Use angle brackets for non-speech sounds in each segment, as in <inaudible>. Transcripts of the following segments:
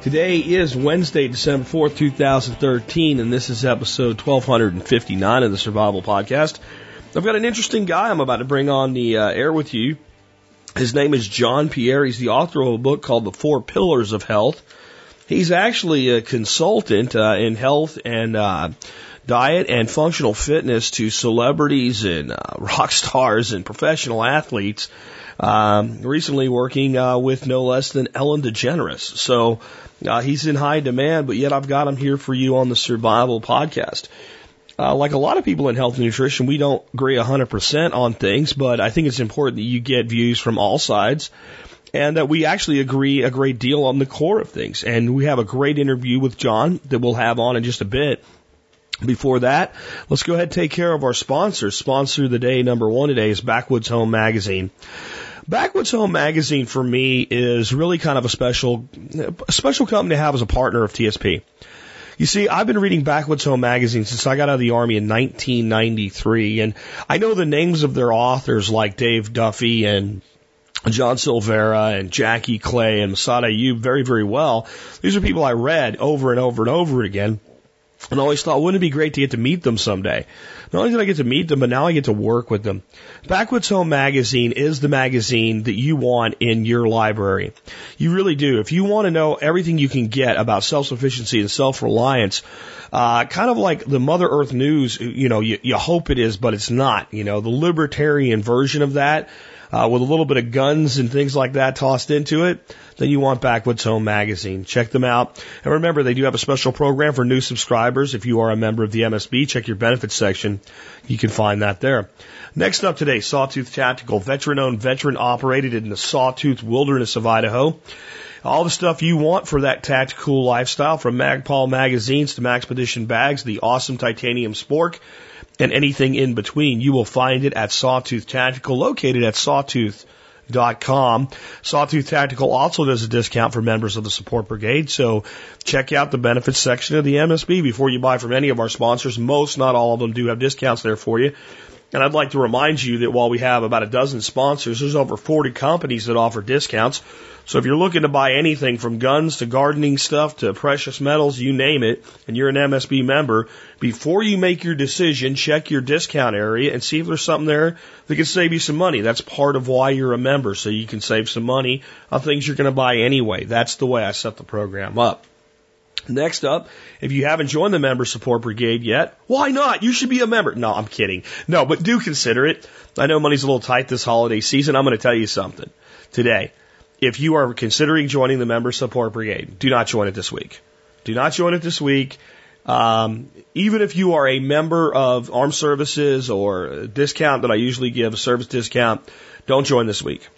Today is Wednesday, December 4th, 2013, and this is episode 1259 of the Survival Podcast. I've got an interesting guy I'm about to bring on the uh, air with you. His name is John Pierre. He's the author of a book called The Four Pillars of Health. He's actually a consultant uh, in health and uh, diet and functional fitness to celebrities and uh, <laughs> rock stars and professional athletes. Um, recently working uh, with no less than Ellen DeGeneres. So uh, he's in high demand, but yet I've got him here for you on the Survival Podcast. Uh, like a lot of people in health and nutrition, we don't agree 100% on things, but I think it's important that you get views from all sides and that we actually agree a great deal on the core of things. And we have a great interview with John that we'll have on in just a bit. Before that, let's go ahead and take care of our sponsors. Sponsor of the day number one today is Backwoods Home Magazine. Backwoods Home Magazine for me is really kind of a special, a special company to have as a partner of TSP. You see, I've been reading Backwoods Home Magazine since I got out of the Army in 1993, and I know the names of their authors like Dave Duffy and John Silveira and Jackie Clay and Massad Ayoob very, very well. These are people I read over and over and over again. And I always thought, wouldn't it be great to get to meet them someday? Not only did I get to meet them, but now I get to work with them. Backwoods Home Magazine is the magazine that you want in your library. You really do. If you want to know everything you can get about self-sufficiency and self-reliance, uh, kind of like the Mother Earth News, you know, you, you hope it is, but it's not. You know, the libertarian version of that, uh, with a little bit of guns and things like that tossed into it, then you want Backwoods Home Magazine. Check them out. And remember, they do have a special program for new subscribers. If you are a member of the MSB, check your benefits section. You can find that there. Next up today, Sawtooth Tactical, veteran owned, veteran operated in the Sawtooth wilderness of Idaho. All the stuff you want for that tactical lifestyle, from Magpul magazines to Maxpedition bags, the awesome titanium spork, and anything in between. You will find it at Sawtooth Tactical, located at sawtooth.com. Sawtooth Tactical also does a discount for members of the support brigade, so check out the benefits section of the MSB before you buy from any of our sponsors. Most, not all of them, do have discounts there for you. And I'd like to remind you that while we have about a dozen sponsors, there's over 40 companies that offer discounts. So if you're looking to buy anything from guns to gardening stuff to precious metals, you name it, and you're an MSB member, before you make your decision, check your discount area and see if there's something there that can save you some money. That's part of why you're a member, so you can save some money on things you're going to buy anyway. That's the way I set the program up. Next up, if you haven't joined the member support brigade yet, why not? You should be a member. No, I'm kidding. No, but do consider it. I know money's a little tight this holiday season. I'm going to tell you something today. If you are considering joining the member support brigade, do not join it this week. Do not join it this week. Um, even if you are a member of armed services or discount that I usually give, a service discount, don't join this week.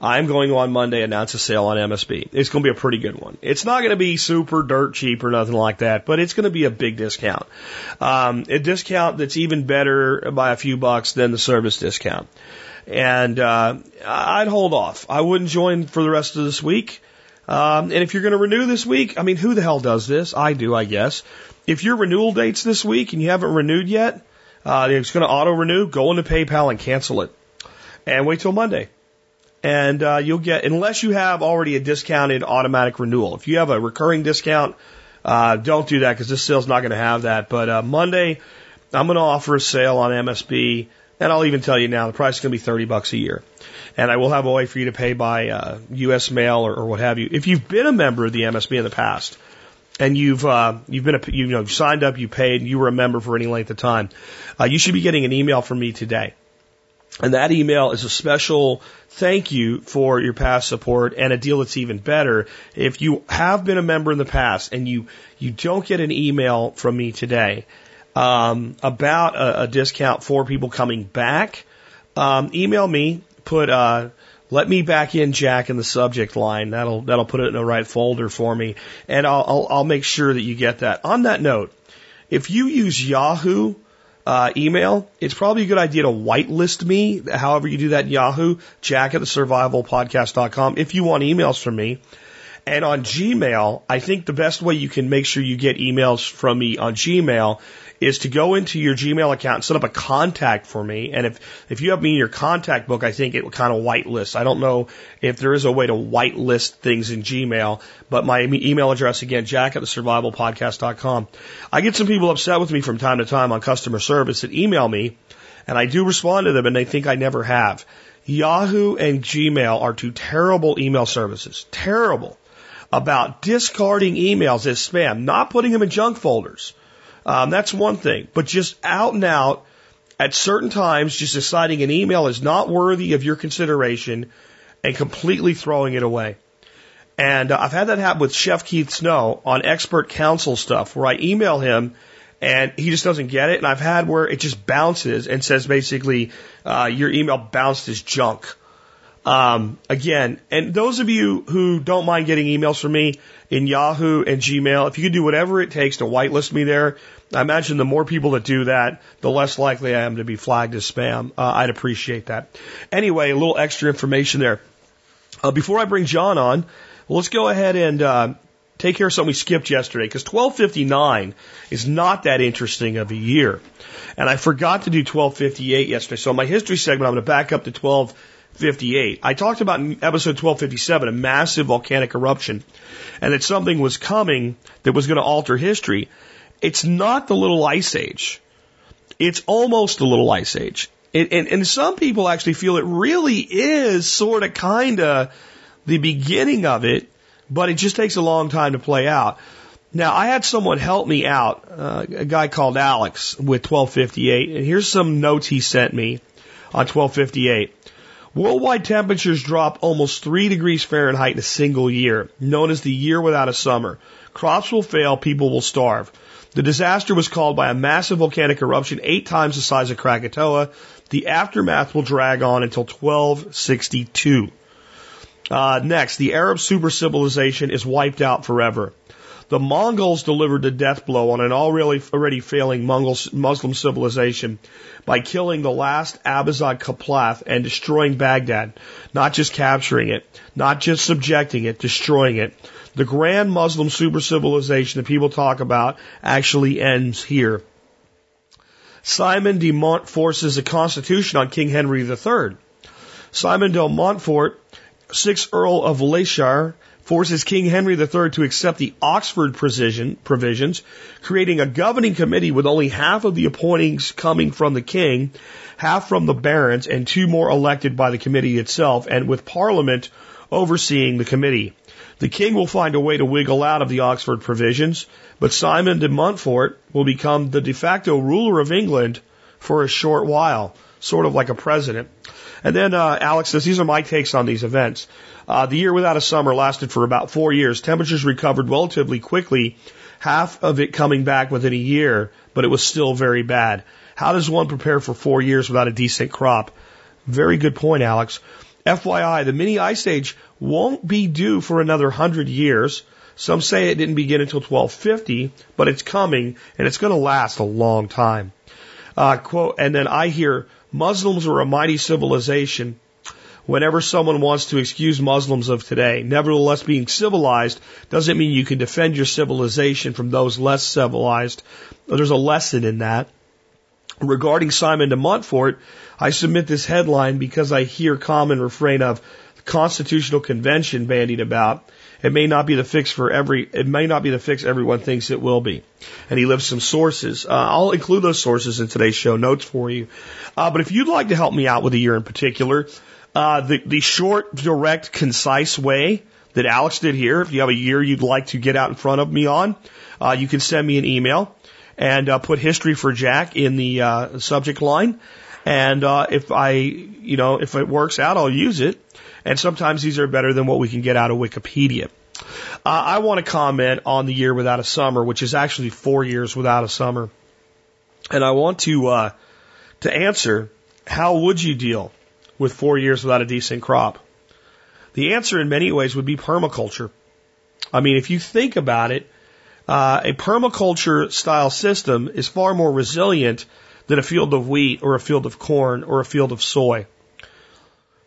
I'm going on Monday announce a sale on MSB. It's going to be a pretty good one. It's not going to be super dirt cheap or nothing like that, but it's going to be a big discount. Um, a discount that's even better by a few bucks than the service discount. And uh, I'd hold off. I wouldn't join for the rest of this week. Um, and if you're going to renew this week, I mean, who the hell does this? I do, I guess. If your renewal date's this week and you haven't renewed yet, uh, it's going to auto renew. Go into PayPal and cancel it, and wait till Monday and uh, you'll get unless you have already a discounted automatic renewal. If you have a recurring discount, uh, don't do that because this sale's not going to have that. But uh, Monday, I'm going to offer a sale on MSB, and I'll even tell you now the price is going to be thirty bucks a year, and I will have a way for you to pay by uh, U.S. mail or, or what have you. If you've been a member of the MSB in the past. And you've uh, you've been a, you know signed up, you paid, you were a member for any length of time. Uh, you should be getting an email from me today and that email is a special thank you for your past support and a deal that's even better. If you have been a member in the past and you, you don't get an email from me today, um, about a, a, discount for people coming back, um, email me, put, uh, let me back in Jack in the subject line. That'll, that'll put it in the right folder for me. And I'll, I'll, I'll make sure that you get that. On that note, if you use Yahoo, uh, email, it's probably a good idea to whitelist me. However you do that in Yahoo, jack at the survivalpodcast.com if you want emails from me. And on Gmail, I think the best way you can make sure you get emails from me on Gmail is to go into your Gmail account and set up a contact for me. And if, if you have me in your contact book, I think it will kind of whitelist. I don't know if there is a way to whitelist things in Gmail, but my email address again, jack at the survival survivalpodcast.com. I get some people upset with me from time to time on customer service that email me and I do respond to them and they think I never have. Yahoo and Gmail are two terrible email services. Terrible. About discarding emails as spam, not putting them in junk folders. Um, that's one thing. But just out and out, at certain times, just deciding an email is not worthy of your consideration and completely throwing it away. And uh, I've had that happen with Chef Keith Snow on expert counsel stuff where I email him and he just doesn't get it. And I've had where it just bounces and says basically, uh, your email bounced as junk. Um, again, and those of you who don't mind getting emails from me in Yahoo and Gmail, if you could do whatever it takes to whitelist me there, I imagine the more people that do that, the less likely I am to be flagged as spam. Uh, I'd appreciate that. Anyway, a little extra information there. Uh, before I bring John on, let's go ahead and uh, take care of something we skipped yesterday because 1259 is not that interesting of a year. And I forgot to do 1258 yesterday. So my history segment, I'm going to back up to 1258. I talked about in episode 1257 a massive volcanic eruption and that something was coming that was going to alter history. It's not the little ice age. It's almost the little ice age. And, and some people actually feel it really is sort of kind of the beginning of it, but it just takes a long time to play out. Now, I had someone help me out, uh, a guy called Alex with 1258, and here's some notes he sent me on 1258. Worldwide temperatures drop almost 3 degrees Fahrenheit in a single year, known as the year without a summer. Crops will fail, people will starve. The disaster was called by a massive volcanic eruption eight times the size of Krakatoa. The aftermath will drag on until 1262. Uh, next, the Arab super civilization is wiped out forever. The Mongols delivered the death blow on an already, already failing Muslim civilization by killing the last Abbasid Caliph and destroying Baghdad. Not just capturing it, not just subjecting it, destroying it. The grand Muslim super civilization that people talk about actually ends here. Simon de Mont forces a constitution on King Henry III. Simon de Montfort, 6th Earl of Leicester, forces King Henry III to accept the Oxford provisions, creating a governing committee with only half of the appointings coming from the king, half from the barons, and two more elected by the committee itself, and with Parliament overseeing the committee. The king will find a way to wiggle out of the Oxford provisions, but Simon de Montfort will become the de facto ruler of England for a short while, sort of like a president. And then uh, Alex says, these are my takes on these events. Uh, the year without a summer lasted for about four years. Temperatures recovered relatively quickly, half of it coming back within a year, but it was still very bad. How does one prepare for four years without a decent crop? Very good point, Alex. FYI, the mini ice age won't be due for another hundred years. Some say it didn't begin until 1250, but it's coming and it's going to last a long time. Uh, quote, and then I hear Muslims are a mighty civilization. Whenever someone wants to excuse Muslims of today, nevertheless being civilized doesn't mean you can defend your civilization from those less civilized. There's a lesson in that. Regarding Simon de Montfort, I submit this headline because I hear common refrain of constitutional convention bandied about. It may not be the fix for every, it may not be the fix everyone thinks it will be. And he lists some sources. Uh, I'll include those sources in today's show notes for you. Uh, but if you'd like to help me out with a year in particular, uh, the, the short, direct, concise way that Alex did here, if you have a year you'd like to get out in front of me on, uh, you can send me an email and uh, put history for Jack in the uh, subject line. And uh, if I, you know, if it works out, I'll use it. And sometimes these are better than what we can get out of Wikipedia. Uh, I want to comment on the year without a summer, which is actually four years without a summer. And I want to uh, to answer how would you deal with four years without a decent crop? The answer in many ways would be permaculture. I mean, if you think about it, uh, a permaculture style system is far more resilient than a field of wheat or a field of corn or a field of soy.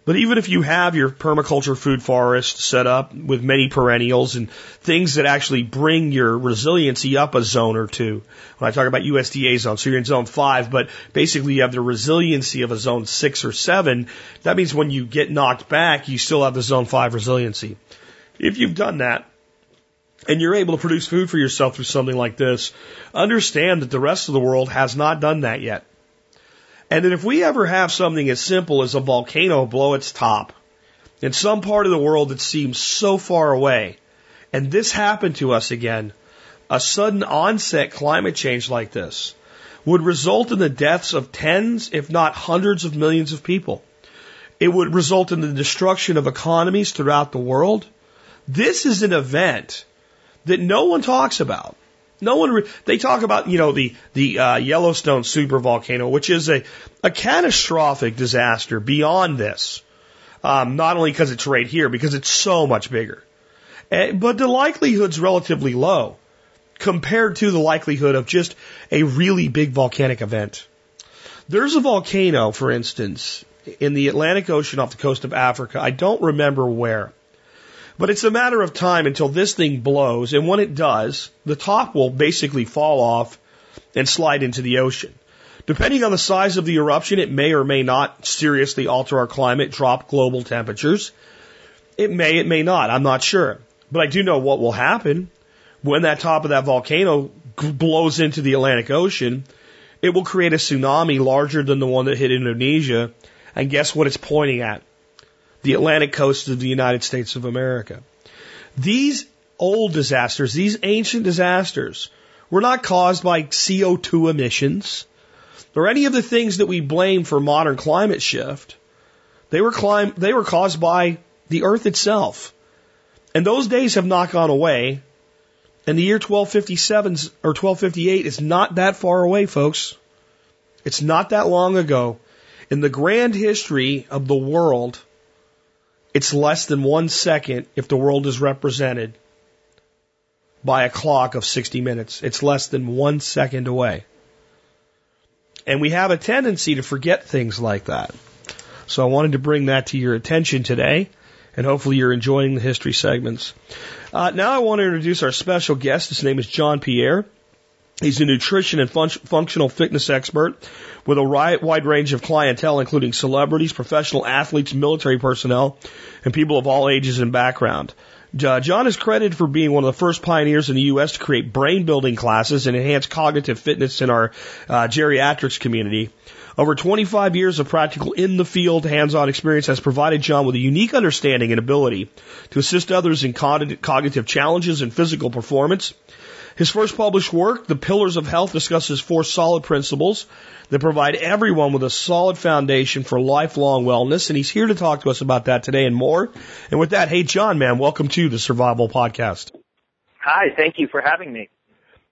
But even if you have your permaculture food forest set up with many perennials and things that actually bring your resiliency up a zone or two, when I talk about USDA zone, so you're in zone five, but basically you have the resiliency of a zone six or seven, that means when you get knocked back, you still have the zone five resiliency. If you've done that, and you're able to produce food for yourself through something like this, understand that the rest of the world has not done that yet. And that if we ever have something as simple as a volcano blow its top in some part of the world that seems so far away, and this happened to us again, a sudden onset climate change like this would result in the deaths of tens, if not hundreds of millions of people. It would result in the destruction of economies throughout the world. This is an event that no one talks about. No one, re- they talk about, you know, the, the, uh, Yellowstone supervolcano, which is a, a catastrophic disaster beyond this. Um, not only because it's right here, because it's so much bigger. Uh, but the likelihood's relatively low compared to the likelihood of just a really big volcanic event. There's a volcano, for instance, in the Atlantic Ocean off the coast of Africa. I don't remember where. But it's a matter of time until this thing blows, and when it does, the top will basically fall off and slide into the ocean. Depending on the size of the eruption, it may or may not seriously alter our climate, drop global temperatures. It may, it may not. I'm not sure. But I do know what will happen when that top of that volcano blows into the Atlantic Ocean. It will create a tsunami larger than the one that hit Indonesia. And guess what it's pointing at? The Atlantic coast of the United States of America. These old disasters, these ancient disasters, were not caused by CO2 emissions or any of the things that we blame for modern climate shift. They were, clim- they were caused by the earth itself. And those days have not gone away. And the year 1257 or 1258 is not that far away, folks. It's not that long ago. In the grand history of the world, it's less than one second if the world is represented by a clock of 60 minutes. It's less than one second away. And we have a tendency to forget things like that. So I wanted to bring that to your attention today, and hopefully you're enjoying the history segments. Uh, now I want to introduce our special guest. His name is John Pierre. He's a nutrition and fun- functional fitness expert with a wide range of clientele, including celebrities, professional athletes, military personnel, and people of all ages and background. John is credited for being one of the first pioneers in the U.S. to create brain building classes and enhance cognitive fitness in our uh, geriatrics community. Over 25 years of practical in the field hands-on experience has provided John with a unique understanding and ability to assist others in cognitive challenges and physical performance. His first published work, The Pillars of Health, discusses four solid principles that provide everyone with a solid foundation for lifelong wellness. And he's here to talk to us about that today and more. And with that, hey, John, man, welcome to the Survival Podcast. Hi, thank you for having me.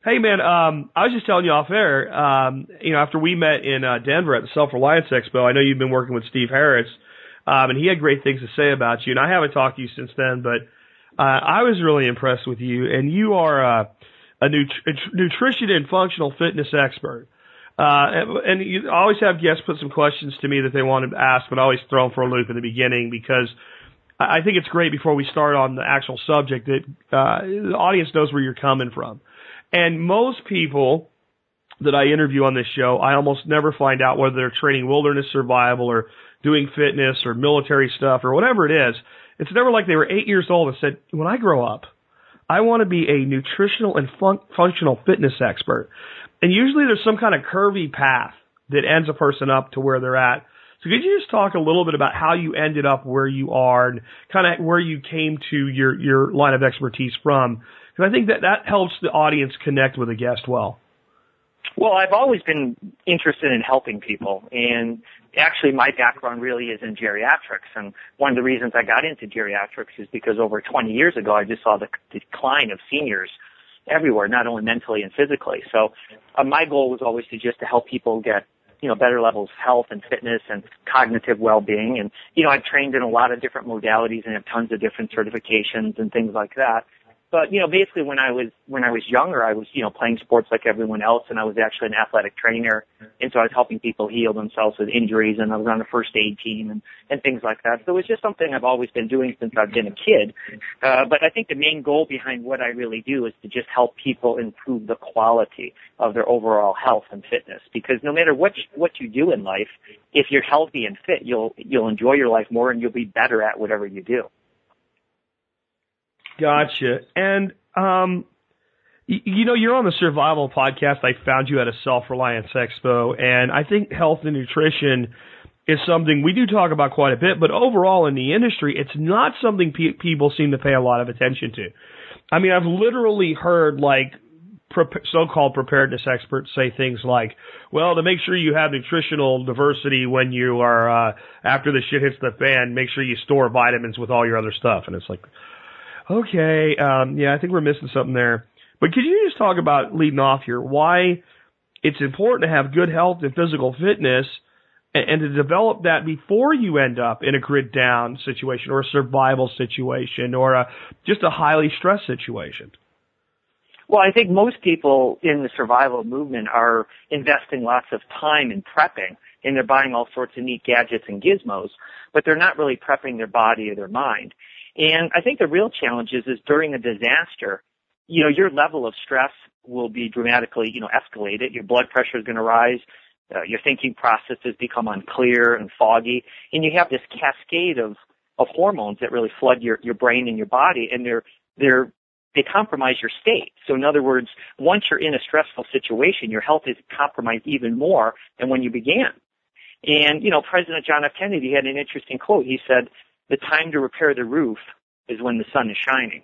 Hey man, um, I was just telling you off air, um, you know, after we met in uh, Denver at the Self Reliance Expo, I know you've been working with Steve Harris, um, and he had great things to say about you. And I haven't talked to you since then, but uh, I was really impressed with you. And you are uh, a, nut- a nutrition and functional fitness expert. Uh, and you always have guests put some questions to me that they want to ask, but I always throw them for a loop in the beginning because I think it's great before we start on the actual subject that uh, the audience knows where you're coming from. And most people that I interview on this show, I almost never find out whether they're training wilderness survival or doing fitness or military stuff or whatever it is. It's never like they were eight years old and said, when I grow up, I want to be a nutritional and fun- functional fitness expert. And usually there's some kind of curvy path that ends a person up to where they're at. So could you just talk a little bit about how you ended up where you are and kind of where you came to your, your line of expertise from? Because I think that that helps the audience connect with a guest well. Well, I've always been interested in helping people and actually my background really is in geriatrics and one of the reasons I got into geriatrics is because over 20 years ago I just saw the decline of seniors everywhere, not only mentally and physically. So uh, my goal was always to just to help people get you know better levels of health and fitness and cognitive well-being and you know I've trained in a lot of different modalities and have tons of different certifications and things like that But you know, basically, when I was when I was younger, I was you know playing sports like everyone else, and I was actually an athletic trainer, and so I was helping people heal themselves with injuries, and I was on a first aid team and and things like that. So it's just something I've always been doing since I've been a kid. Uh, but I think the main goal behind what I really do is to just help people improve the quality of their overall health and fitness. Because no matter what what you do in life, if you're healthy and fit, you'll you'll enjoy your life more, and you'll be better at whatever you do. Gotcha. And um, y- you know, you're on the Survival podcast. I found you at a Self Reliance Expo, and I think health and nutrition is something we do talk about quite a bit. But overall, in the industry, it's not something pe- people seem to pay a lot of attention to. I mean, I've literally heard like so-called preparedness experts say things like, "Well, to make sure you have nutritional diversity when you are uh, after the shit hits the fan, make sure you store vitamins with all your other stuff." And it's like, okay, um, yeah, I think we're missing something there. But could you just talk about leading off here why it's important to have good health and physical fitness? And, and to develop that before you end up in a grid down situation or a survival situation or a, just a highly stressed situation. Well, I think most people in the survival movement are investing lots of time in prepping and they're buying all sorts of neat gadgets and gizmos, but they're not really prepping their body or their mind. And I think the real challenge is, is during a disaster, you know, your level of stress will be dramatically, you know, escalated. Your blood pressure is going to rise. Uh, your thinking processes become unclear and foggy, and you have this cascade of of hormones that really flood your your brain and your body, and they're they're they compromise your state. So in other words, once you're in a stressful situation, your health is compromised even more than when you began. And you know, President John F. Kennedy had an interesting quote. He said, "The time to repair the roof is when the sun is shining."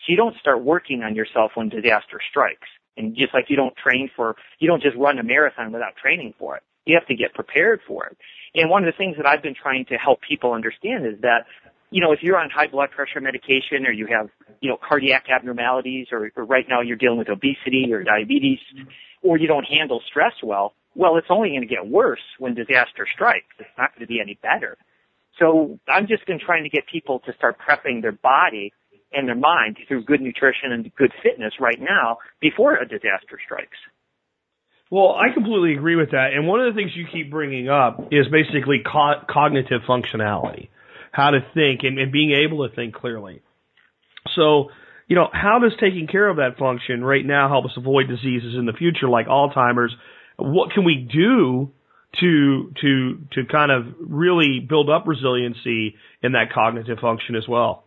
So you don't start working on yourself when disaster strikes. And just like you don't train for, you don't just run a marathon without training for it. You have to get prepared for it. And one of the things that I've been trying to help people understand is that, you know, if you're on high blood pressure medication or you have, you know, cardiac abnormalities or, or right now you're dealing with obesity or diabetes or you don't handle stress well, well, it's only going to get worse when disaster strikes. It's not going to be any better. So I'm just trying to get people to start prepping their body and their mind through good nutrition and good fitness right now before a disaster strikes. Well, I completely agree with that. And one of the things you keep bringing up is basically co- cognitive functionality, how to think and, and being able to think clearly. So, you know, how does taking care of that function right now help us avoid diseases in the future like Alzheimer's? What can we do to to to kind of really build up resiliency in that cognitive function as well?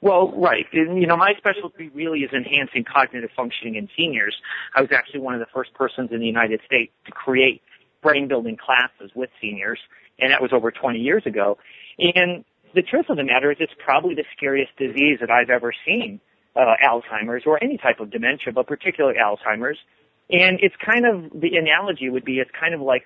Well, right. And, you know, my specialty really is enhancing cognitive functioning in seniors. I was actually one of the first persons in the United States to create brain building classes with seniors, and that was over 20 years ago. And the truth of the matter is it's probably the scariest disease that I've ever seen, uh, Alzheimer's or any type of dementia, but particularly Alzheimer's. And it's kind of, the analogy would be it's kind of like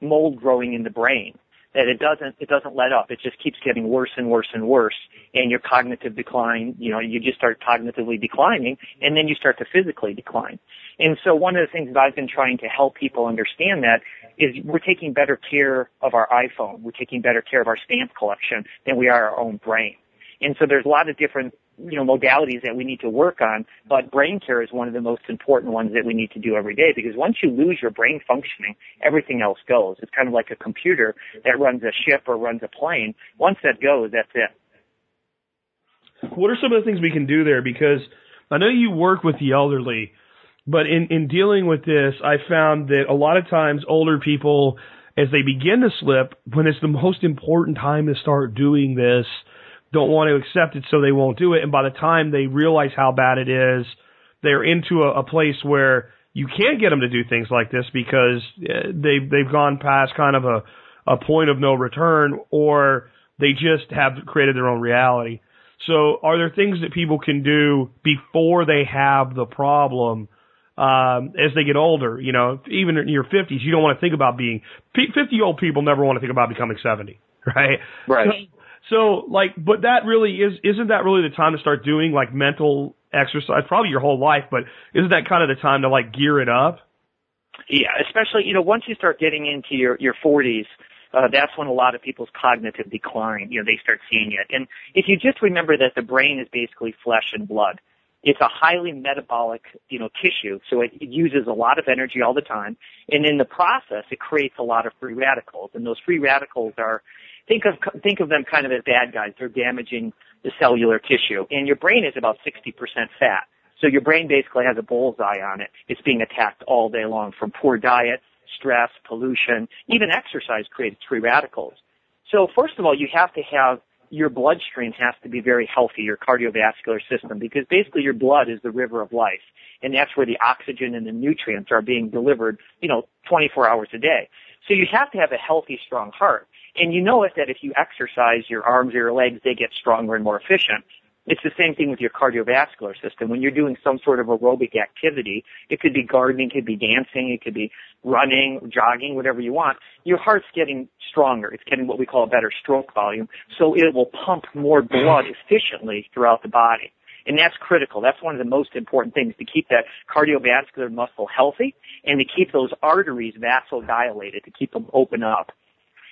mold growing in the brain that it doesn't it doesn't let up. It just keeps getting worse and worse and worse, and your cognitive decline. You know, you just start cognitively declining, and then you start to physically decline. And so, one of the things that I've been trying to help people understand that is we're taking better care of our iPhone, we're taking better care of our stamp collection than we are our own brain. And so, there's a lot of different you know, modalities that we need to work on, but brain care is one of the most important ones that we need to do every day because once you lose your brain functioning, everything else goes. It's kind of like a computer that runs a ship or runs a plane. Once that goes, that's it. What are some of the things we can do there? Because I know you work with the elderly, but in, in dealing with this, I found that a lot of times older people, as they begin to slip, when it's the most important time to start doing this, don't want to accept it, so they won't do it. And by the time they realize how bad it is, they're into a, a place where you can't get them to do things like this because uh, they they've gone past kind of a a point of no return, or they just have created their own reality. So, are there things that people can do before they have the problem? Um, as they get older, you know, even in your 50s, you don't want to think about being 50 year old people never want to think about becoming 70, <laughs> right? Right. So, so like, but that really is, isn't that really the time to start doing like mental exercise? Probably your whole life, but isn't that kind of the time to like gear it up? Yeah, especially, you know, once you start getting into your, your 40s, uh, that's when a lot of people's cognitive decline, you know, they start seeing it. And if you just remember that the brain is basically flesh and blood, It's a highly metabolic, you know, tissue, so it, it uses a lot of energy all the time. And in the process, it creates a lot of free radicals. And those free radicals are, think of, think of them kind of as bad guys. They're damaging the cellular tissue. And your brain is about 60% fat. So your brain basically has a bullseye on it. It's being attacked all day long from poor diet, stress, pollution, even exercise creates free radicals. So first of all, you have to have your bloodstream has to be very healthy, your cardiovascular system, because basically your blood is the river of life. And that's where the oxygen and the nutrients are being delivered, you know, 24 hours a day. So you have to have a healthy, strong heart. And you know it that if you exercise your arms or your legs, they get stronger and more efficient. It's the same thing with your cardiovascular system. When you're doing some sort of aerobic activity, it could be gardening, it could be dancing, it could be running, jogging, whatever you want. Your heart's getting stronger. It's getting what we call a better stroke volume. So it will pump more blood mm-hmm. efficiently throughout the body. And that's critical. That's one of the most important things to keep that cardiovascular muscle healthy and to keep those arteries vasodilated, to keep them open up.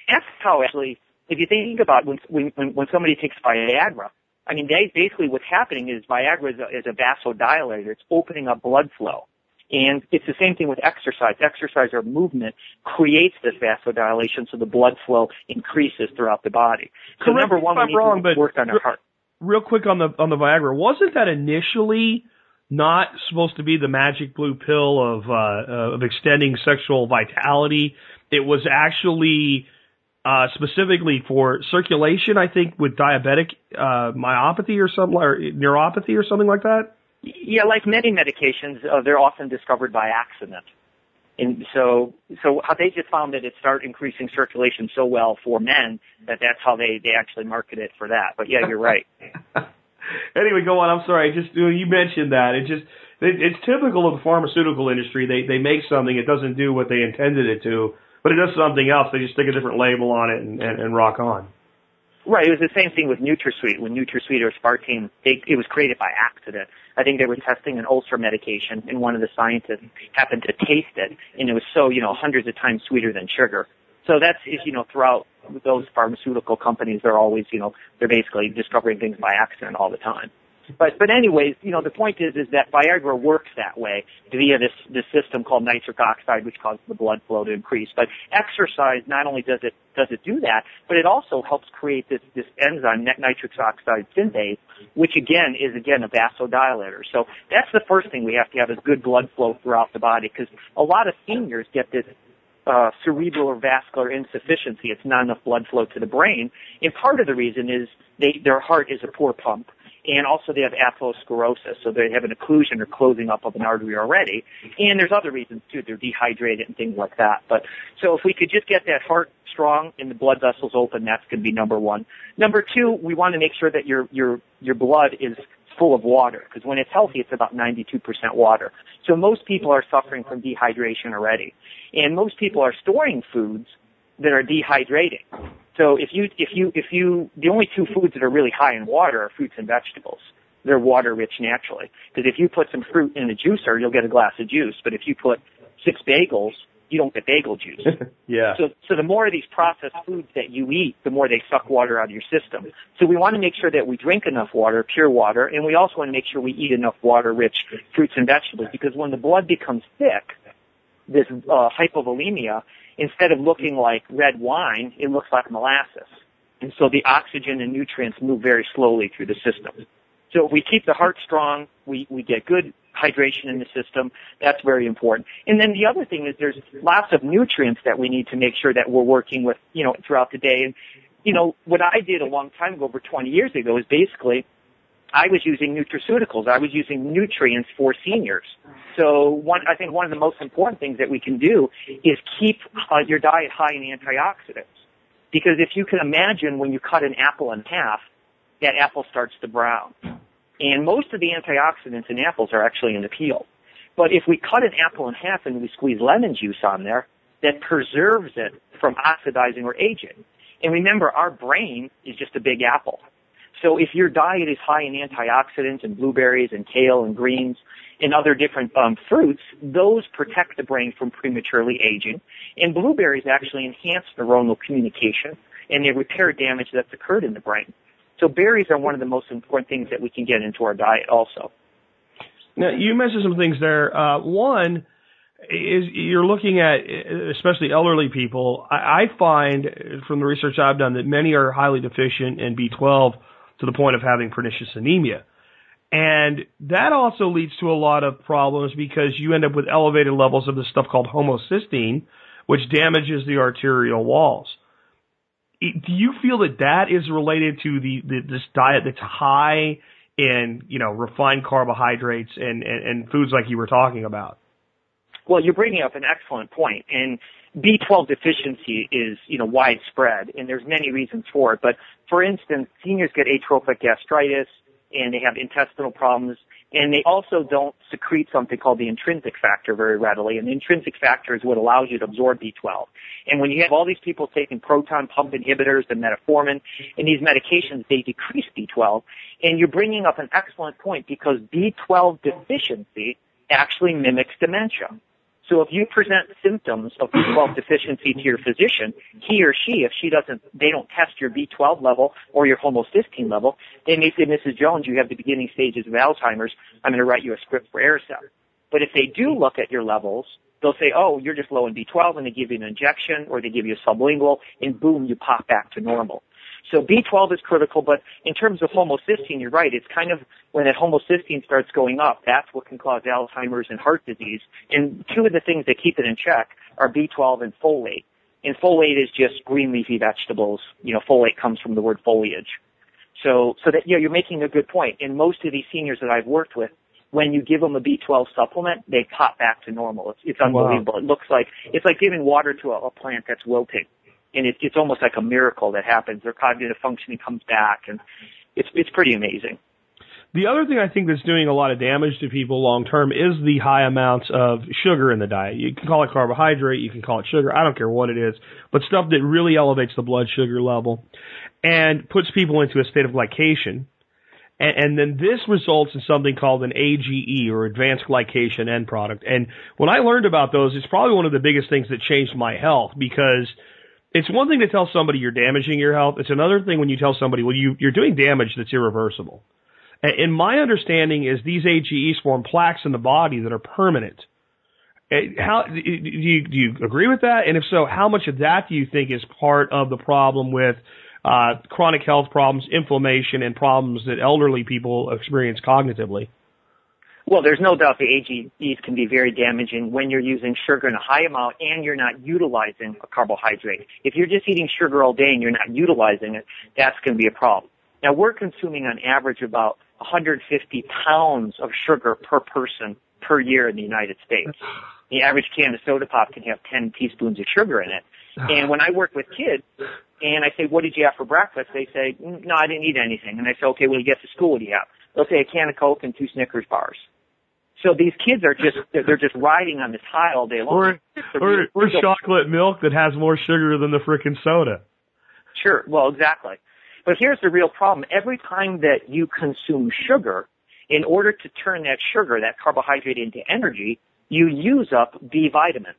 That's how actually, if you think about when, when, when somebody takes Viagra, I mean, they, basically what's happening is Viagra is a, is a vasodilator. It's opening up blood flow. And it's the same thing with exercise. Exercise or movement creates this vasodilation so the blood flow increases throughout the body. So number one, we need wrong, to work on our heart. Real quick on the on the Viagra, wasn't that initially not supposed to be the magic blue pill of uh, of extending sexual vitality? It was actually uh, specifically for circulation, I think, with diabetic uh, myopathy or something, or neuropathy or something like that. Yeah, like many medications, uh, they're often discovered by accident. And so, so how they just found that it started increasing circulation so well for men that that's how they, they actually market it for that. But yeah, you're right. <laughs> anyway, go on. I'm sorry. Just you mentioned that. It just it, it's typical of the pharmaceutical industry. They they make something, it doesn't do what they intended it to, but it does something else. They just stick a different label on it and, and, and rock on. Right. It was the same thing with NutraSweet. When NutraSweet or aspartame, they, it was created by accident. I think they were testing an ulcer medication, and one of the scientists happened to taste it, and it was so, you know, hundreds of times sweeter than sugar. So that's, you know, throughout those pharmaceutical companies, they're always, you know, they're basically discovering things by accident all the time. But but anyways, you know, the point is is that Viagra works that way via this this system called nitric oxide, which causes the blood flow to increase. But exercise not only does it does it do that, but it also helps create this this enzyme nitric oxide synthase, which again is again a vasodilator. So that's the first thing we have to have is good blood flow throughout the body because a lot of seniors get this uh, cerebral or vascular insufficiency. It's not enough blood flow to the brain. And part of the reason is they, their heart is a poor pump and also they have atherosclerosis, so they have an occlusion or closing up of an artery already. And there's other reasons too. They're dehydrated and things like that. But so if we could just get that heart strong and the blood vessels open, that's going to be number one. Number two, we want to make sure that your your your blood is full of water because when it's healthy, it's about 92% water. So most people are suffering from dehydration already, and most people are storing foods that are dehydrating. So if you, if you, if you, the only two foods that are really high in water are fruits and vegetables. They're water rich naturally. Because if you put some fruit in a juicer, you'll get a glass of juice. But if you put six bagels, you don't get bagel juice. <laughs> yeah. So, so the more of these processed foods that you eat, the more they suck water out of your system. So we want to make sure that we drink enough water, pure water, and we also want to make sure we eat enough water-rich fruits and vegetables because when the blood becomes thick, this uh, hypovolemia, instead of looking like red wine, it looks like molasses. And so the oxygen and nutrients move very slowly through the system. So if we keep the heart strong, we, we get good hydration in the system. That's very important. And then the other thing is there's lots of nutrients that we need to make sure that we're working with, you know, throughout the day. And, you know, what I did a long time ago, over 20 years ago, is basically I was using nutraceuticals. I was using nutrients for seniors. So one, I think one of the most important things that we can do is keep uh, your diet high in antioxidants. Because if you can imagine when you cut an apple in half, that apple starts to brown. And most of the antioxidants in apples are actually in the peel. But if we cut an apple in half and we squeeze lemon juice on there, that preserves it from oxidizing or aging. And remember, our brain is just a big apple. So if your diet is high in antioxidants and blueberries and kale and greens and other different um, fruits, those protect the brain from prematurely aging. And blueberries actually enhance neuronal communication and they repair damage that's occurred in the brain. So berries are one of the most important things that we can get into our diet also. Now, you mentioned some things there. Uh, one is you're looking at, especially elderly people. I, I find from the research I've done that many are highly deficient in B12 to the point of having pernicious anemia. And that also leads to a lot of problems because you end up with elevated levels of this stuff called homocysteine, which damages the arterial walls. Do you feel that that is related to the, the this diet that's high in you know refined carbohydrates and, and, and foods like you were talking about? Well, you're bringing up an excellent point, and B12 deficiency is, you know, widespread, and there's many reasons for it. But for instance, seniors get atrophic gastritis, and they have intestinal problems, and they also don't secrete something called the intrinsic factor very readily. And the intrinsic factor is what allows you to absorb B12. And when you have all these people taking proton pump inhibitors and metformin and these medications, they decrease B12. And you're bringing up an excellent point because B12 deficiency actually mimics dementia. So if you present symptoms of B12 deficiency to your physician, he or she, if she doesn't, they don't test your B12 level or your homocysteine level, they may say, Mrs. Jones, you have the beginning stages of Alzheimer's. I'm going to write you a script for Aricept. But if they do look at your levels, they'll say, oh, you're just low in B12, and they give you an injection or they give you a sublingual, and boom, you pop back to normal. So B12 is critical, but in terms of homocysteine, you're right. It's kind of when that homocysteine starts going up, that's what can cause Alzheimer's and heart disease. And two of the things that keep it in check are B12 and folate. And folate is just green leafy vegetables. You know, folate comes from the word foliage. So, so that, you know, you're making a good point. And most of these seniors that I've worked with, when you give them a B12 supplement, they pop back to normal. It's, it's unbelievable. Wow. It looks like, it's like giving water to a, a plant that's wilting and it, it's almost like a miracle that happens. Their cognitive functioning comes back, and it's it's pretty amazing. The other thing I think that's doing a lot of damage to people long term is the high amounts of sugar in the diet. You can call it carbohydrate, you can call it sugar, I don't care what it is, but stuff that really elevates the blood sugar level and puts people into a state of glycation. And, and then this results in something called an AGE or advanced glycation end product. And when I learned about those, it's probably one of the biggest things that changed my health because it's one thing to tell somebody you're damaging your health. It's another thing when you tell somebody, well, you, you're doing damage that's irreversible. And my understanding is these AGEs form plaques in the body that are permanent. How do you, do you agree with that? And if so, how much of that do you think is part of the problem with uh, chronic health problems, inflammation, and problems that elderly people experience cognitively? Well, there's no doubt the AGEs can be very damaging when you're using sugar in a high amount and you're not utilizing a carbohydrate. If you're just eating sugar all day and you're not utilizing it, that's going to be a problem. Now we're consuming on average about 150 pounds of sugar per person per year in the United States. The average can of soda pop can have 10 teaspoons of sugar in it. And when I work with kids and I say, what did you have for breakfast? They say, mm, no, I didn't eat anything. And I say, okay, when you get to school, what do you have? They'll say a can of Coke and two Snickers bars. So these kids are just they're just riding on this high all day long. Or or, or chocolate milk that has more sugar than the frickin' soda. Sure. Well, exactly. But here's the real problem. Every time that you consume sugar, in order to turn that sugar, that carbohydrate into energy, you use up B vitamins.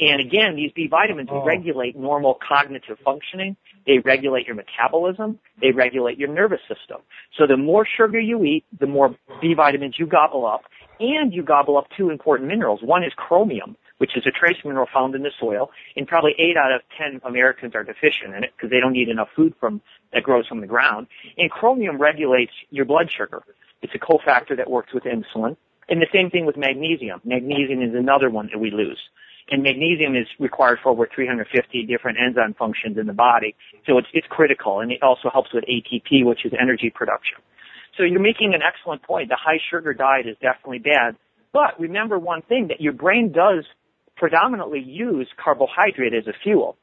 And again, these B vitamins oh. regulate normal cognitive functioning. They regulate your metabolism. They regulate your nervous system. So the more sugar you eat, the more B vitamins you gobble up, and you gobble up two important minerals. One is chromium, which is a trace mineral found in the soil, and probably eight out of ten Americans are deficient in it because they don't eat enough food from that grows from the ground. And chromium regulates your blood sugar. It's a cofactor that works with insulin. And the same thing with magnesium. Magnesium is another one that we lose. And magnesium is required for over 350 different enzyme functions in the body. So it's, it's critical. And it also helps with ATP, which is energy production. So you're making an excellent point. The high sugar diet is definitely bad. But remember one thing that your brain does predominantly use carbohydrate as a fuel.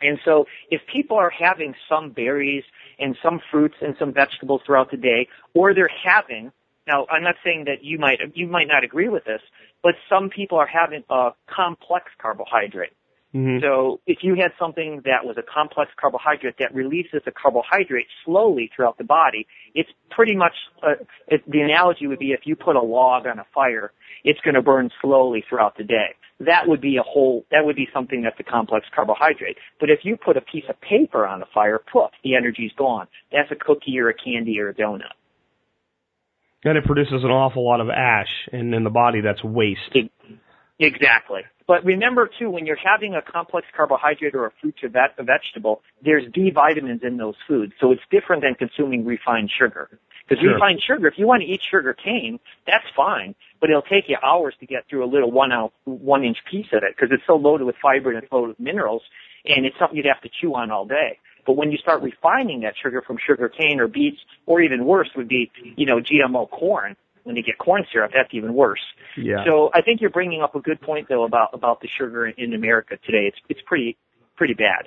And so if people are having some berries and some fruits and some vegetables throughout the day, or they're having, now I'm not saying that you might, you might not agree with this, but some people are having a complex carbohydrate. Mm-hmm. So if you had something that was a complex carbohydrate that releases the carbohydrate slowly throughout the body, it's pretty much uh, it, the analogy would be if you put a log on a fire, it's going to burn slowly throughout the day. That would be a whole. That would be something that's a complex carbohydrate. But if you put a piece of paper on the fire, poof, the energy's gone. That's a cookie or a candy or a donut. And it produces an awful lot of ash, and in the body, that's waste. Exactly. But remember too, when you're having a complex carbohydrate or a fruit or vet, a vegetable, there's B vitamins in those foods. So it's different than consuming refined sugar. Because Sure. refined sugar, if you want to eat sugar cane, that's fine, but it'll take you hours to get through a little one ounce, one inch piece of it because it's so loaded with fiber and it's loaded with minerals, and it's something you'd have to chew on all day. But when you start refining that sugar from sugar cane or beets, or even worse would be, you know, GMO corn, when you get corn syrup, that's even worse. Yeah. So I think you're bringing up a good point though about about the sugar in America today. It's it's pretty pretty bad.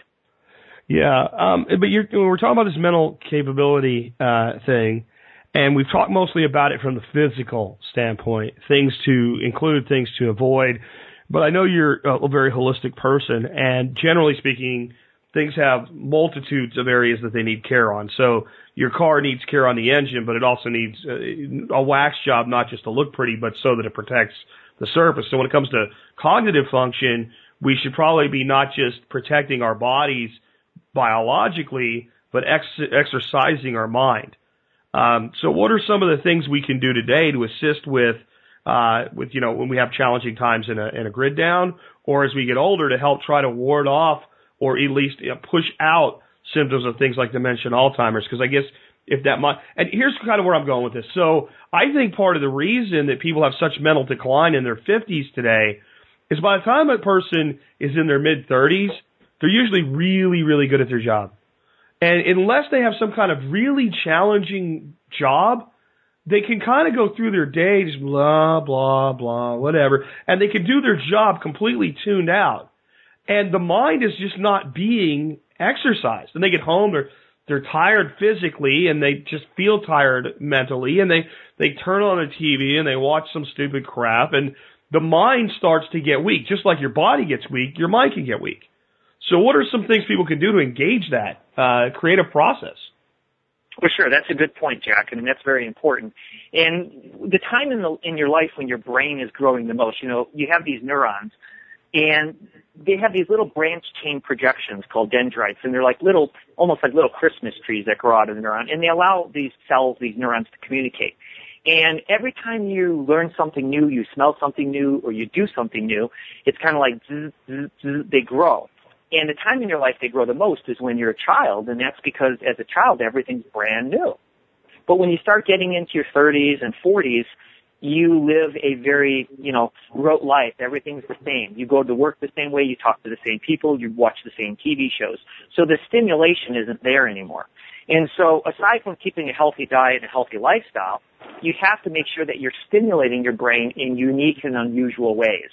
Yeah, um, but you're, we're talking about this mental capability uh, thing, and we've talked mostly about it from the physical standpoint, things to include, things to avoid. But I know you're a very holistic person, and generally speaking, things have multitudes of areas that they need care on. So your car needs care on the engine, but it also needs uh, a wax job, not just to look pretty, but so that it protects the surface. So when it comes to cognitive function, we should probably be not just protecting our bodies biologically, but ex- exercising our mind. Um, so what are some of the things we can do today to assist with, uh, with, you know, when we have challenging times in a, in a grid down or as we get older to help try to ward off or at least you know, push out symptoms of things like dementia and Alzheimer's? Because I guess if that might, and here's kind of where I'm going with this. So I think part of the reason that people have such mental decline in their 50s today is by the time a person is in their mid 30s, they're usually really, really good at their job. And unless they have some kind of really challenging job, they can kind of go through their day just blah, blah, blah, whatever, and they can do their job completely tuned out. And the mind is just not being exercised. And they get home, they're, they're tired physically and they just feel tired mentally and they, they turn on a TV and they watch some stupid crap and the mind starts to get weak. Just like your body gets weak, your mind can get weak. So what are some things people can do to engage that, uh, create a process? Well, sure, that's a good point, Jack. I mean, that's very important. And the time in the in your life when your brain is growing the most, you know, you have these neurons, and they have these little branch chain projections called dendrites, and they're like little, almost like little Christmas trees that grow out of the neuron, and they allow these cells, these neurons, to communicate. And every time you learn something new, you smell something new, or you do something new, it's kind of like zzz, zzz, zzz, they grow. And the time in your life they grow the most is when you're a child, and that's because as a child everything's brand new. But when you start getting into your 30s and 40s, you live a very, you know, rote life. Everything's the same. You go to work the same way, you talk to the same people, you watch the same TV shows. So the stimulation isn't there anymore. And so aside from keeping a healthy diet and a healthy lifestyle, you have to make sure that you're stimulating your brain in unique and unusual ways.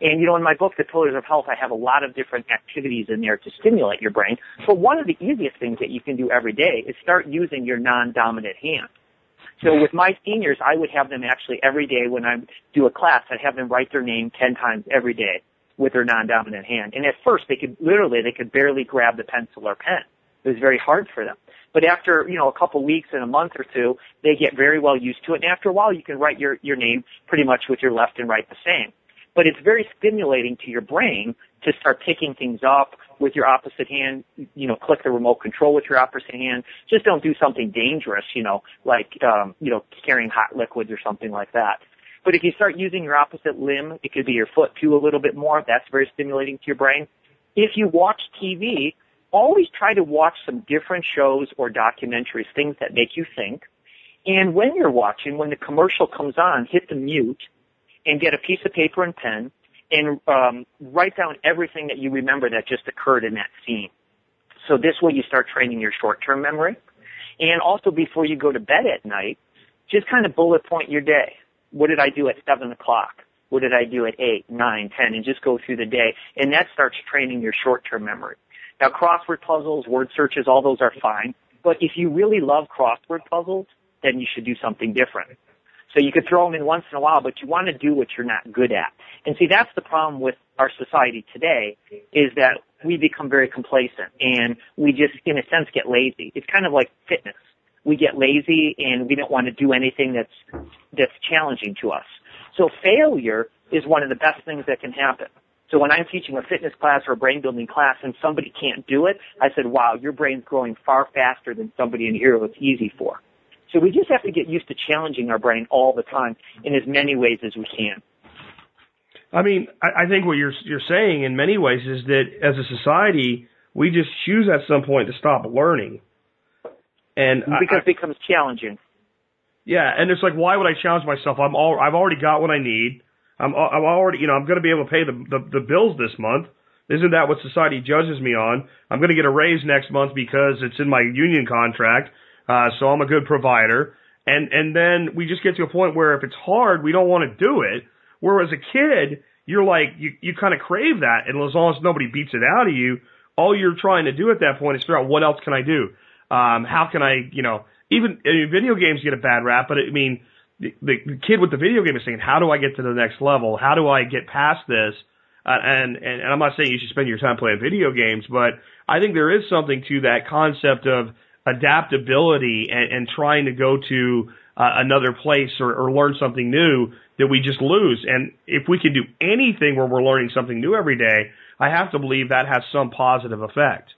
And you know, in my book, The Pillars of Health, I have a lot of different activities in there to stimulate your brain. But one of the easiest things that you can do every day is start using your non-dominant hand. So with my seniors, I would have them actually every day when I do a class, I'd have them write their name 10 times every day with their non-dominant hand. And at first, they could literally, they could barely grab the pencil or pen. It was very hard for them. But after, you know, a couple weeks and a month or two, they get very well used to it. And after a while, you can write your, your name pretty much with your left and right the same. But it's very stimulating to your brain to start picking things up with your opposite hand, you know, click the remote control with your opposite hand. Just don't do something dangerous, you know, like, um, you know, carrying hot liquids or something like that. But if you start using your opposite limb, it could be your foot too a little bit more. That's very stimulating to your brain. If you watch TV, always try to watch some different shows or documentaries, things that make you think. And when you're watching, when the commercial comes on, hit the mute and get a piece of paper and pen and um, write down everything that you remember that just occurred in that scene. So this way you start training your short-term memory. And also before you go to bed at night, just kind of bullet point your day. What did I do at 7 o'clock? What did I do at 8, 9, 10? And just go through the day. And that starts training your short-term memory. Now crossword puzzles, word searches, all those are fine. But if you really love crossword puzzles, then you should do something different. So you could throw them in once in a while, but you want to do what you're not good at. And see, that's the problem with our society today is that we become very complacent and we just, in a sense, get lazy. It's kind of like fitness. We get lazy and we don't want to do anything that's, that's challenging to us. So failure is one of the best things that can happen. So when I'm teaching a fitness class or a brain building class and somebody can't do it, I said, wow, your brain's growing far faster than somebody in here it's easy for. So we just have to get used to challenging our brain all the time in as many ways as we can. I mean, I, I think what you're you're saying in many ways is that as a society, we just choose at some point to stop learning. And because I, it becomes challenging. Yeah, and it's like, why would I challenge myself? I'm all, I've already got what I need. I'm, I'm already, you know, I'm going to be able to pay the, the the bills this month. Isn't that what society judges me on? I'm going to get a raise next month because it's in my union contract. Uh, so I'm a good provider. And, and then we just get to a point where if it's hard, we don't want to do it. Whereas a kid, you're like, you, you kind of crave that. And as long as nobody beats it out of you, all you're trying to do at that point is figure out what else can I do? Um, how can I, you know, even I mean, video games get a bad rap, but I mean, the, the, kid with the video game is saying, how do I get to the next level? How do I get past this? Uh, and, and, and I'm not saying you should spend your time playing video games, but I think there is something to that concept of adaptability and, and trying to go to uh, another place or, or learn something new that we just lose. And if we can do anything where we're learning something new every day, I have to believe that has some positive effect.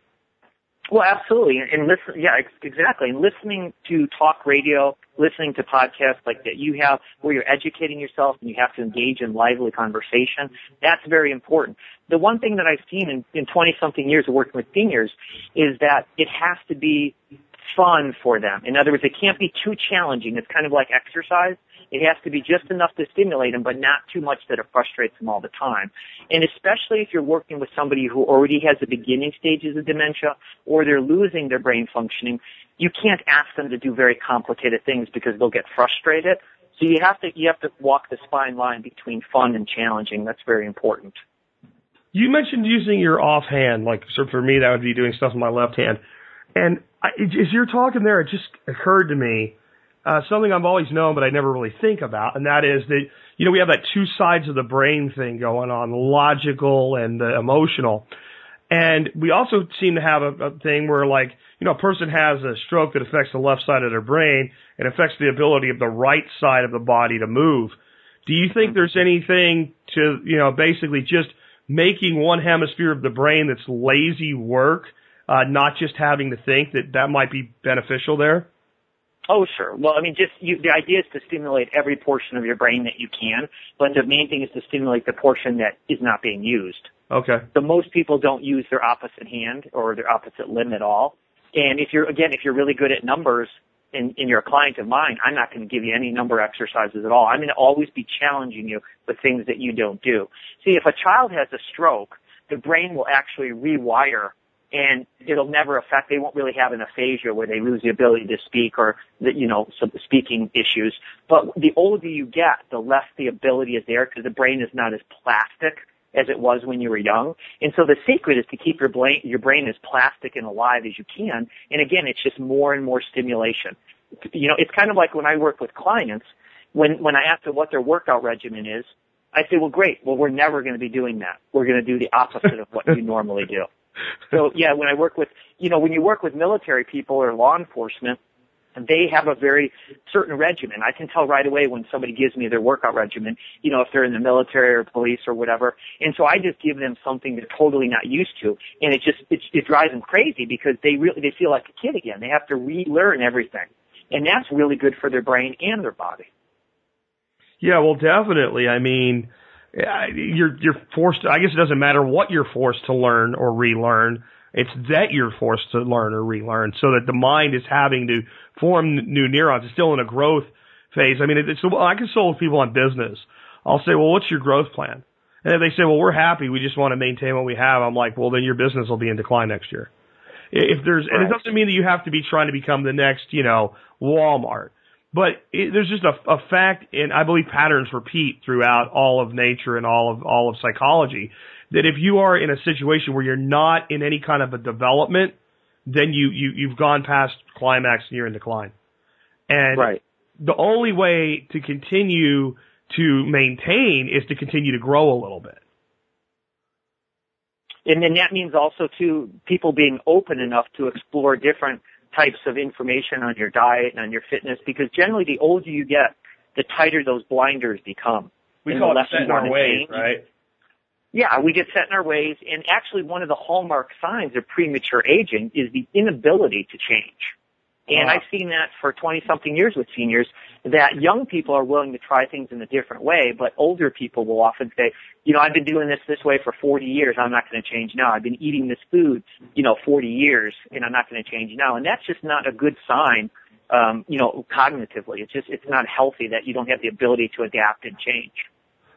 Well, absolutely, and listen, yeah, exactly. And listening to talk radio, listening to podcasts like that you have, where you're educating yourself and you have to engage in lively conversation, that's very important. The one thing that I've seen in, in 20 something years of working with seniors is that it has to be fun for them. In other words, it can't be too challenging. It's kind of like exercise. It has to be just enough to stimulate them, but not too much that it frustrates them all the time. And especially if you're working with somebody who already has the beginning stages of dementia or they're losing their brain functioning, you can't ask them to do very complicated things because they'll get frustrated. So you have to you have to walk the fine line between fun and challenging. That's very important. You mentioned using your offhand, like so for me that would be doing stuff with my left hand. And I, as you're talking there, it just occurred to me uh, something I've always known, but I never really think about, and that is that you know we have that two sides of the brain thing going on, logical and uh, emotional, and we also seem to have a, a thing where like you know a person has a stroke that affects the left side of their brain and affects the ability of the right side of the body to move. Do you think there's anything to you know basically just making one hemisphere of the brain that's lazy work, uh, not just having to think that that might be beneficial there? Oh, sure. Well, I mean, just you, the idea is to stimulate every portion of your brain that you can, but the main thing is to stimulate the portion that is not being used. Okay. So most people don't use their opposite hand or their opposite limb at all. And if you're, again, if you're really good at numbers and, and you're a client of mine, I'm not going to give you any number exercises at all. I'm going to always be challenging you with things that you don't do. See, if a child has a stroke, the brain will actually rewire and it'll never affect, they won't really have an aphasia where they lose the ability to speak or, the, you know, some speaking issues. But the older you get, the less the ability is there because the brain is not as plastic as it was when you were young. And so the secret is to keep your brain, your brain as plastic and alive as you can. And again, it's just more and more stimulation. You know, it's kind of like when I work with clients, when, when I ask them what their workout regimen is, I say, well, great. Well, we're never going to be doing that. We're going to do the opposite of what you <laughs> normally do. <laughs> So yeah, when I work with, you know, when you work with military people or law enforcement, they have a very certain regimen. I can tell right away when somebody gives me their workout regimen, you know, if they're in the military or police or whatever. And so I just give them something they're totally not used to. And it just, it, it drives them crazy because they really, they feel like a kid again. They have to relearn everything. And that's really good for their brain and their body. Yeah, well, definitely. I mean, you're you're forced. To, I guess it doesn't matter what you're forced to learn or relearn. It's that you're forced to learn or relearn, so that the mind is having to form new neurons. It's still in a growth phase. I mean, it's I console people on business. I'll say, well, what's your growth plan? And if they say, well, we're happy, we just want to maintain what we have, I'm like, well, then your business will be in decline next year. If there's, right. and it doesn't mean that you have to be trying to become the next, you know, Walmart. But it, there's just a, a fact, and I believe patterns repeat throughout all of nature and all of all of psychology. That if you are in a situation where you're not in any kind of a development, then you, you you've gone past climax and you're in decline. And right. the only way to continue to maintain is to continue to grow a little bit. And then that means also to people being open enough to explore different types of information on your diet and on your fitness because generally the older you get, the tighter those blinders become. We and call it set in our ways, change. right? Yeah, we get set in our ways and actually one of the hallmark signs of premature aging is the inability to change. And I've seen that for 20 something years with seniors that young people are willing to try things in a different way, but older people will often say, you know, I've been doing this this way for 40 years. I'm not going to change now. I've been eating this food, you know, 40 years and I'm not going to change now. And that's just not a good sign, um, you know, cognitively. It's just, it's not healthy that you don't have the ability to adapt and change.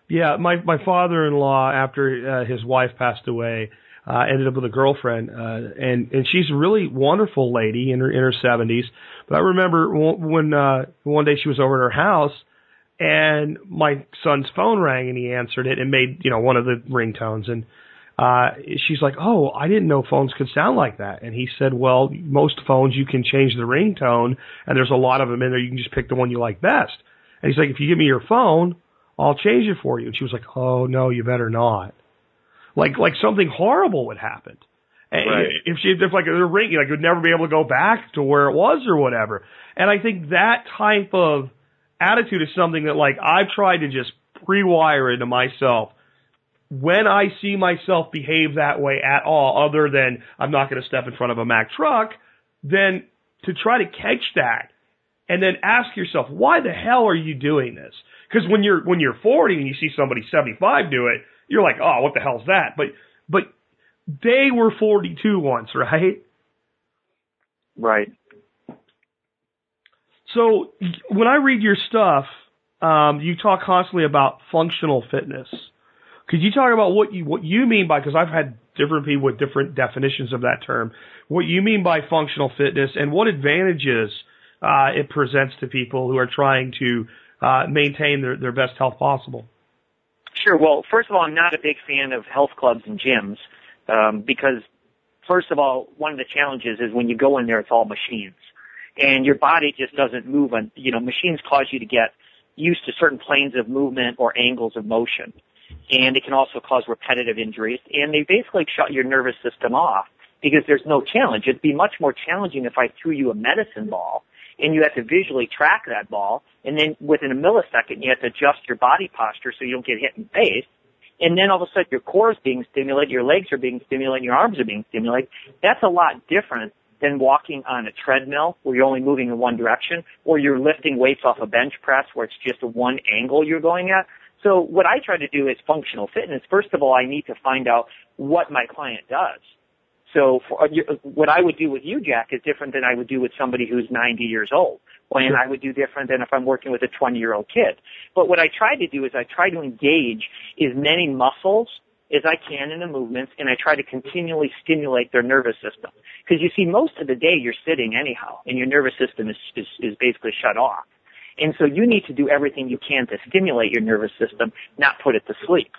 Yeah, my my father-in-law after uh, his wife passed away uh, ended up with a girlfriend, uh, and and she's a really wonderful lady in her in her seventies. But I remember when uh, one day she was over at her house, and my son's phone rang, and he answered it and made you know one of the ringtones, and uh, she's like, "Oh, I didn't know phones could sound like that." And he said, "Well, most phones you can change the ringtone, and there's a lot of them in there. You can just pick the one you like best." And he's like, "If you give me your phone." I'll change it for you. And she was like, Oh no, you better not. Like like something horrible would happen. And Right. If she if like a ring, like would never be able to go back to where it was or whatever. And I think that type of attitude is something that like I've tried to just pre-wire into myself. When I see myself behave that way at all, other than I'm not going to step in front of a Mack truck, then to try to catch that and then ask yourself, why the hell are you doing this? Because when you're when you're 40 and you see somebody 75 do it, you're like, oh, what the hell's that? But but they were 42 once, right? Right. So when I read your stuff, um, you talk constantly about functional fitness. Could you talk about what you what you mean by? Because I've had different people with different definitions of that term. What you mean by functional fitness and what advantages uh, it presents to people who are trying to uh, maintain their, their best health possible. Sure. Well, first of all, I'm not a big fan of health clubs and gyms um, because, first of all, one of the challenges is when you go in there, it's all machines, and your body just doesn't move. On you know, machines cause you to get used to certain planes of movement or angles of motion, and it can also cause repetitive injuries. And they basically shut your nervous system off because there's no challenge. It'd be much more challenging if I threw you a medicine ball and you have to visually track that ball, and then within a millisecond you have to adjust your body posture so you don't get hit in the face. And then all of a sudden your core is being stimulated, your legs are being stimulated, your arms are being stimulated. That's a lot different than walking on a treadmill where you're only moving in one direction, or you're lifting weights off a bench press where it's just one angle you're going at. So what I try to do is functional fitness. First of all, I need to find out what my client does. So for, uh, what I would do with you, Jack, is different than I would do with somebody who's 90 years old. And I would do different than if I'm working with a 20 year old kid. But what I try to do is I try to engage as many muscles as I can in the movements and I try to continually stimulate their nervous system. Because you see, most of the day you're sitting anyhow and your nervous system is, is, is basically shut off. And so you need to do everything you can to stimulate your nervous system, not put it to sleep.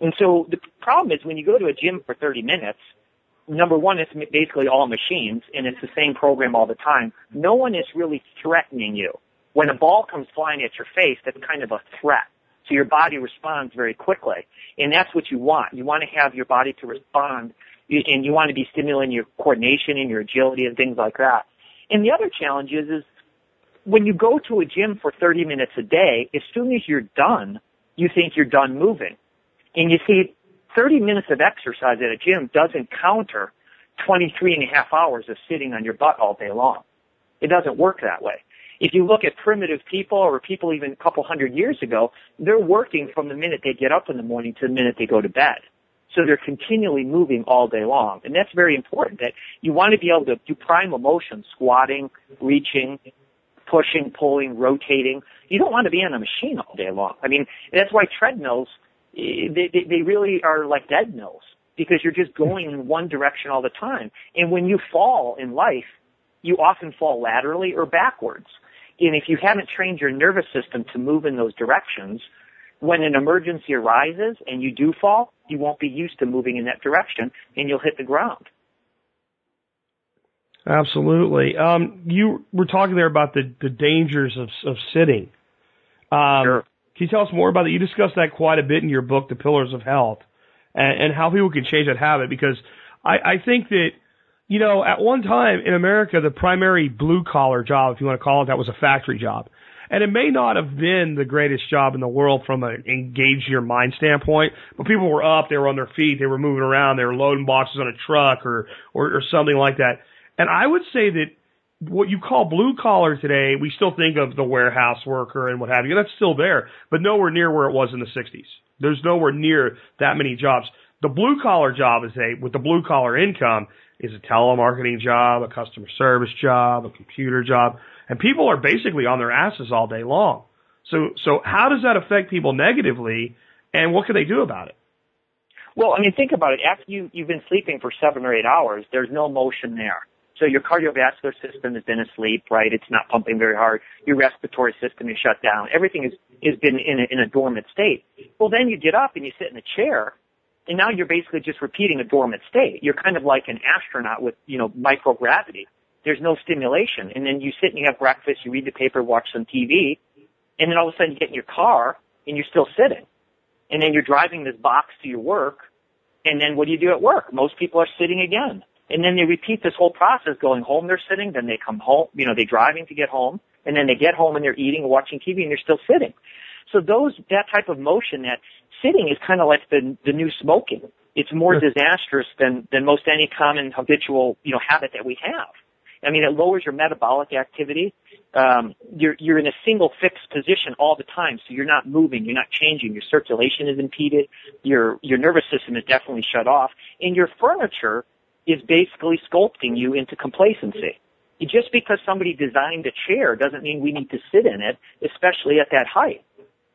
And so the problem is when you go to a gym for 30 minutes, number one, it's basically all machines and it's the same program all the time. No one is really threatening you. When a ball comes flying at your face, that's kind of a threat. So your body responds very quickly. And that's what you want. You want to have your body to respond and you want to be stimulating your coordination and your agility and things like that. And the other challenge is, is when you go to a gym for 30 minutes a day, as soon as you're done, you think you're done moving. And you see, 30 minutes of exercise at a gym doesn't counter 23 and a half hours of sitting on your butt all day long. It doesn't work that way. If you look at primitive people or people even a couple hundred years ago, they're working from the minute they get up in the morning to the minute they go to bed. So they're continually moving all day long. And that's very important that you want to be able to do primal motion, squatting, reaching, pushing, pulling, rotating. You don't want to be on a machine all day long. I mean, that's why treadmills, they, they, they really are like dead mills because you're just going in one direction all the time. And when you fall in life, you often fall laterally or backwards. And if you haven't trained your nervous system to move in those directions, when an emergency arises and you do fall, you won't be used to moving in that direction and you'll hit the ground. Absolutely. Um, you were talking there about the, the dangers of, of sitting. Um, Sure. Can you tell us more about that? You discussed that quite a bit in your book, The Pillars of Health, and, and how people can change that habit. Because I, I think that, you know, at one time in America, the primary blue collar job, if you want to call it that, was a factory job. And it may not have been the greatest job in the world from an engage your mind standpoint, but people were up, they were on their feet, they were moving around, they were loading boxes on a truck or, or, or something like that. And I would say that what you call blue collar today, we still think of the warehouse worker and what have you. That's still there, but nowhere near where it was in the 60s. There's nowhere near that many jobs. The blue collar job is a, with the blue collar income, is a telemarketing job, a customer service job, a computer job, and people are basically on their asses all day long. So, so how does that affect people negatively, and what can they do about it? Well, I mean, think about it. After you, you've been sleeping for seven or eight hours, there's no motion there. So your cardiovascular system has been asleep, right? It's not pumping very hard. Your respiratory system is shut down. Everything is, has been in a, in a dormant state. Well, then you get up and you sit in a chair and now you're basically just repeating a dormant state. You're kind of like an astronaut with, you know, microgravity. There's no stimulation. And then you sit and you have breakfast, you read the paper, watch some TV, and then all of a sudden you get in your car and you're still sitting. And then you're driving this box to your work, and then what do you do at work? Most people are sitting again. And then they repeat this whole process going home they're sitting, then they come home, you know, they're driving to get home, and then they get home and they're eating, watching TV, and they're still sitting. So those, that type of motion, that sitting is kind of like the, the new smoking. It's more disastrous than, than most any common habitual, you know, habit that we have. I mean, it lowers your metabolic activity. Um, you're you're in a single fixed position all the time, so you're not moving, you're not changing. Your circulation is impeded. Your your nervous system is definitely shut off, and your furniture is basically sculpting you into complacency. Just because somebody designed a chair doesn't mean we need to sit in it, especially at that height.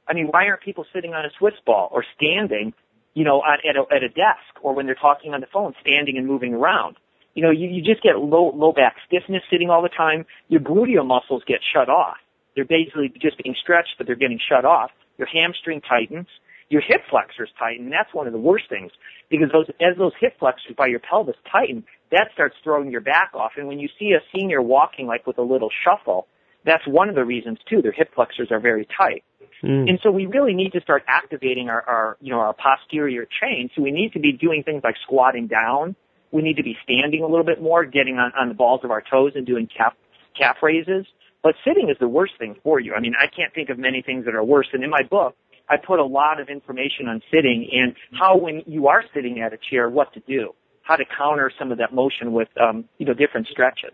I mean, why aren't people sitting on a Swiss ball or standing, you know, at, a, at a desk or when they're talking on the phone, standing and moving around? You know, you, you just get low, low back stiffness sitting all the time. Your gluteal muscles get shut off. They're basically just being stretched, but they're getting shut off. Your hamstring tightens. Your hip flexors tighten. That's one of the worst things because those, as those hip flexors by your pelvis tighten, that starts throwing your back off. And when you see a senior walking like with a little shuffle, that's one of the reasons too. Their hip flexors are very tight. Mm. And so we really need to start activating our, our, you know, our posterior chain. So we need to be doing things like squatting down. We need to be standing a little bit more, getting on, on the balls of our toes and doing calf, calf raises. But sitting is the worst thing for you. I mean, I can't think of many things that are worse. And in my book, I put a lot of information on sitting and how when you are sitting at a chair, what to do, how to counter some of that motion with, um, you know, different stretches.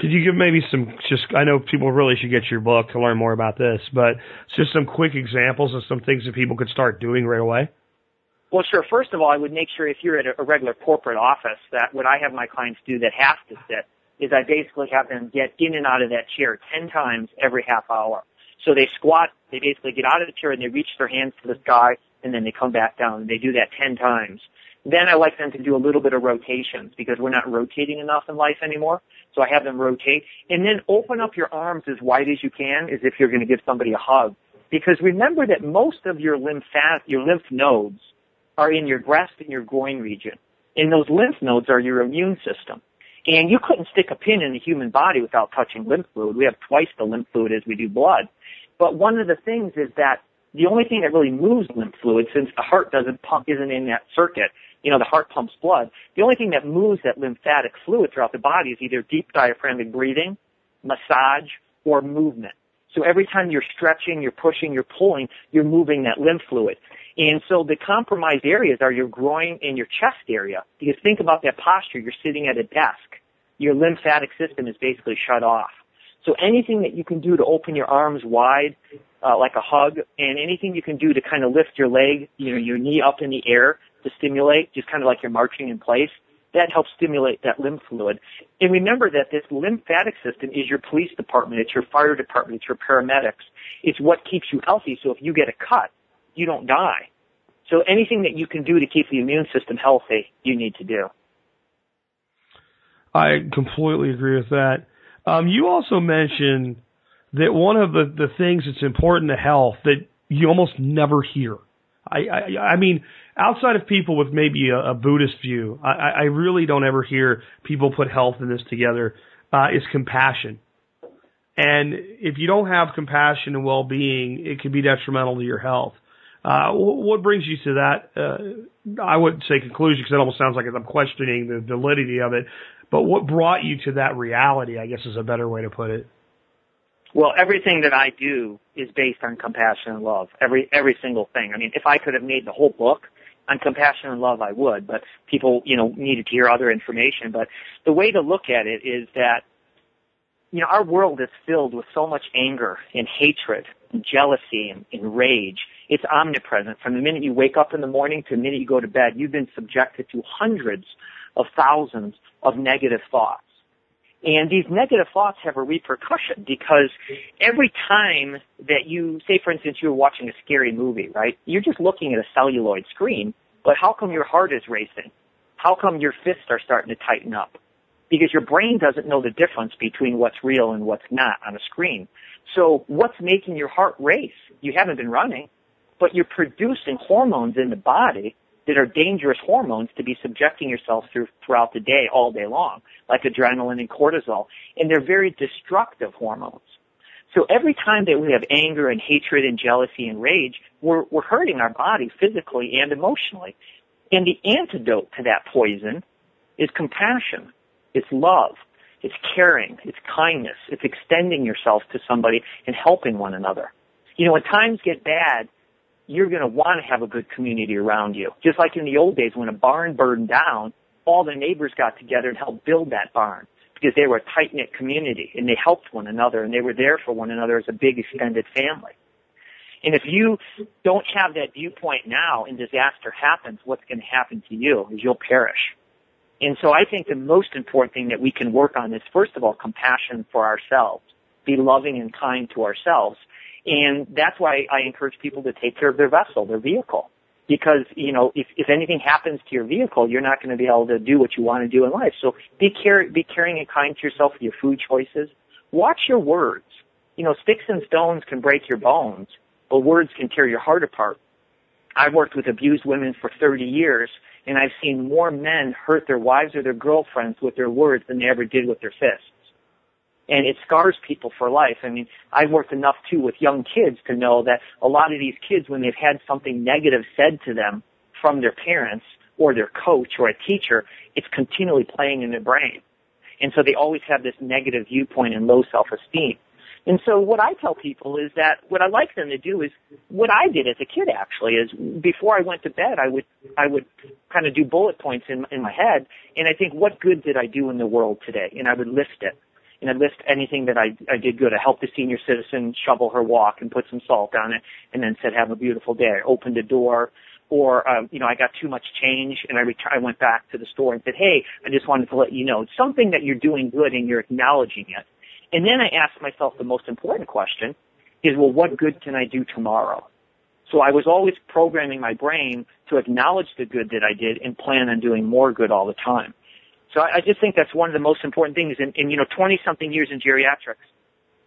Could you give maybe some just I know people really should get your book to learn more about this, but just some quick examples of some things that people could start doing right away? Well, sure. First of all, I would make sure if you're at a regular corporate office that what I have my clients do that have to sit is I basically have them get in and out of that chair 10 times every half hour. So they squat, they basically get out of the chair and they reach their hands to the sky and then they come back down and they do that 10 times. Then I like them to do a little bit of rotations because we're not rotating enough in life anymore. So I have them rotate and then open up your arms as wide as you can as if you're going to give somebody a hug. Because remember that most of your lymphat, your lymph nodes are in your breast and your groin region. And those lymph nodes are your immune system. And you couldn't stick a pin in the human body without touching lymph fluid. We have twice the lymph fluid as we do blood. But one of the things is that the only thing that really moves lymph fluid, since the heart doesn't pump, isn't in that circuit, you know, the heart pumps blood. The only thing that moves that lymphatic fluid throughout the body is either deep diaphragmatic breathing, massage, or movement. So every time you're stretching, you're pushing, you're pulling, you're moving that lymph fluid. And so the compromised areas are your groin and your chest area. Because think about that posture. You're sitting at a desk. Your lymphatic system is basically shut off. So anything that you can do to open your arms wide, uh, like a hug, and anything you can do to kind of lift your leg, you know, your knee up in the air to stimulate, just kind of like you're marching in place, that helps stimulate that lymph fluid. And remember that this lymphatic system is your police department, it's your fire department, it's your paramedics. It's what keeps you healthy. So if you get a cut, you don't die. So anything that you can do to keep the immune system healthy, you need to do. I completely agree with that. Um, you also mentioned that one of the, the things that's important to health that you almost never hear. I, I, I mean, outside of people with maybe a, a Buddhist view, I, I really don't ever hear people put health in this together. Uh, is compassion. And if you don't have compassion and well-being, it can be detrimental to your health. Uh, what brings you to that? Uh, I wouldn't say conclusion because it almost sounds like I'm questioning the validity of it. But what brought you to that reality, I guess is a better way to put it. Well, everything that I do is based on compassion and love. Every every single thing. I mean, if I could have made the whole book on compassion and love, I would, but people, you know, needed to hear other information. But the way to look at it is that, you know, our world is filled with so much anger and hatred and jealousy and, and rage. It's omnipresent. From the minute you wake up in the morning to the minute you go to bed, you've been subjected to hundreds of thousands of negative thoughts. And these negative thoughts have a repercussion because every time that you, say for instance, you're watching a scary movie, right? You're just looking at a celluloid screen, but how come your heart is racing? How come your fists are starting to tighten up? Because your brain doesn't know the difference between what's real and what's not on a screen. So what's making your heart race? You haven't been running, but you're producing hormones in the body that are dangerous hormones to be subjecting yourself through throughout the day, all day long, like adrenaline and cortisol. And they're very destructive hormones. So every time that we have anger and hatred and jealousy and rage, we're, we're hurting our body physically and emotionally. And the antidote to that poison is compassion. It's love. It's caring. It's kindness. It's extending yourself to somebody and helping one another. You know, when times get bad, you're going to want to have a good community around you. Just like in the old days when a barn burned down, all the neighbors got together and helped build that barn because they were a tight knit community and they helped one another and they were there for one another as a big extended family. And if you don't have that viewpoint now and disaster happens, what's going to happen to you is you'll perish. And so I think the most important thing that we can work on is first of all compassion for ourselves. Be loving and kind to ourselves and that's why I encourage people to take care of their vessel, their vehicle. Because, you know, if, if anything happens to your vehicle, you're not going to be able to do what you want to do in life. So be care, be caring and kind to yourself with your food choices. Watch your words. You know, sticks and stones can break your bones, but words can tear your heart apart. I've worked with abused women for 30 years, and I've seen more men hurt their wives or their girlfriends with their words than they ever did with their fists and it scars people for life. I mean, I've worked enough too with young kids to know that a lot of these kids, when they've had something negative said to them from their parents or their coach or a teacher, it's continually playing in their brain. And so they always have this negative viewpoint and low self-esteem. And so what I tell people is that what I like them to do is what I did as a kid actually is before I went to bed I would I would kind of do bullet points in in my head and I think what good did I do in the world today and I would list it and I'd list anything that I, I did good. I helped a senior citizen shovel her walk and put some salt on it and then said, have a beautiful day. I opened a door or, uh, you know, I got too much change and I ret- I went back to the store and said, hey, I just wanted to let you know something that you're doing good and you're acknowledging it. And then I asked myself the most important question is, well, what good can I do tomorrow? So I was always programming my brain to acknowledge the good that I did and plan on doing more good all the time. So I, I just think that's one of the most important things. In, in you know, 20 something years in geriatrics,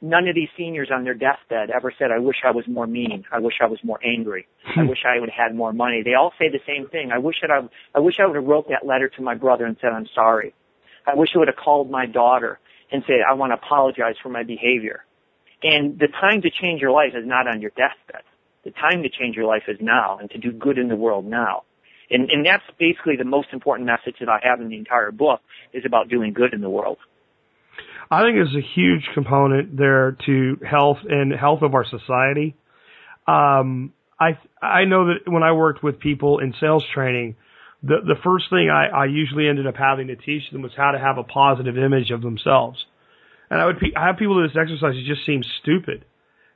none of these seniors on their deathbed ever said, I wish I was more mean. I wish I was more angry. I hmm. wish I would have had more money. They all say the same thing. I wish that I, I wish I would have wrote that letter to my brother and said, I'm sorry. I wish I would have called my daughter and said, I want to apologize for my behavior. And the time to change your life is not on your deathbed. The time to change your life is now and to do good in the world now. And, and that's basically the most important message that I have in the entire book is about doing good in the world. I think it's a huge component there to health and health of our society. Um, I I know that when I worked with people in sales training, the the first thing I, I usually ended up having to teach them was how to have a positive image of themselves. And I would I have people do this exercise. It just seems stupid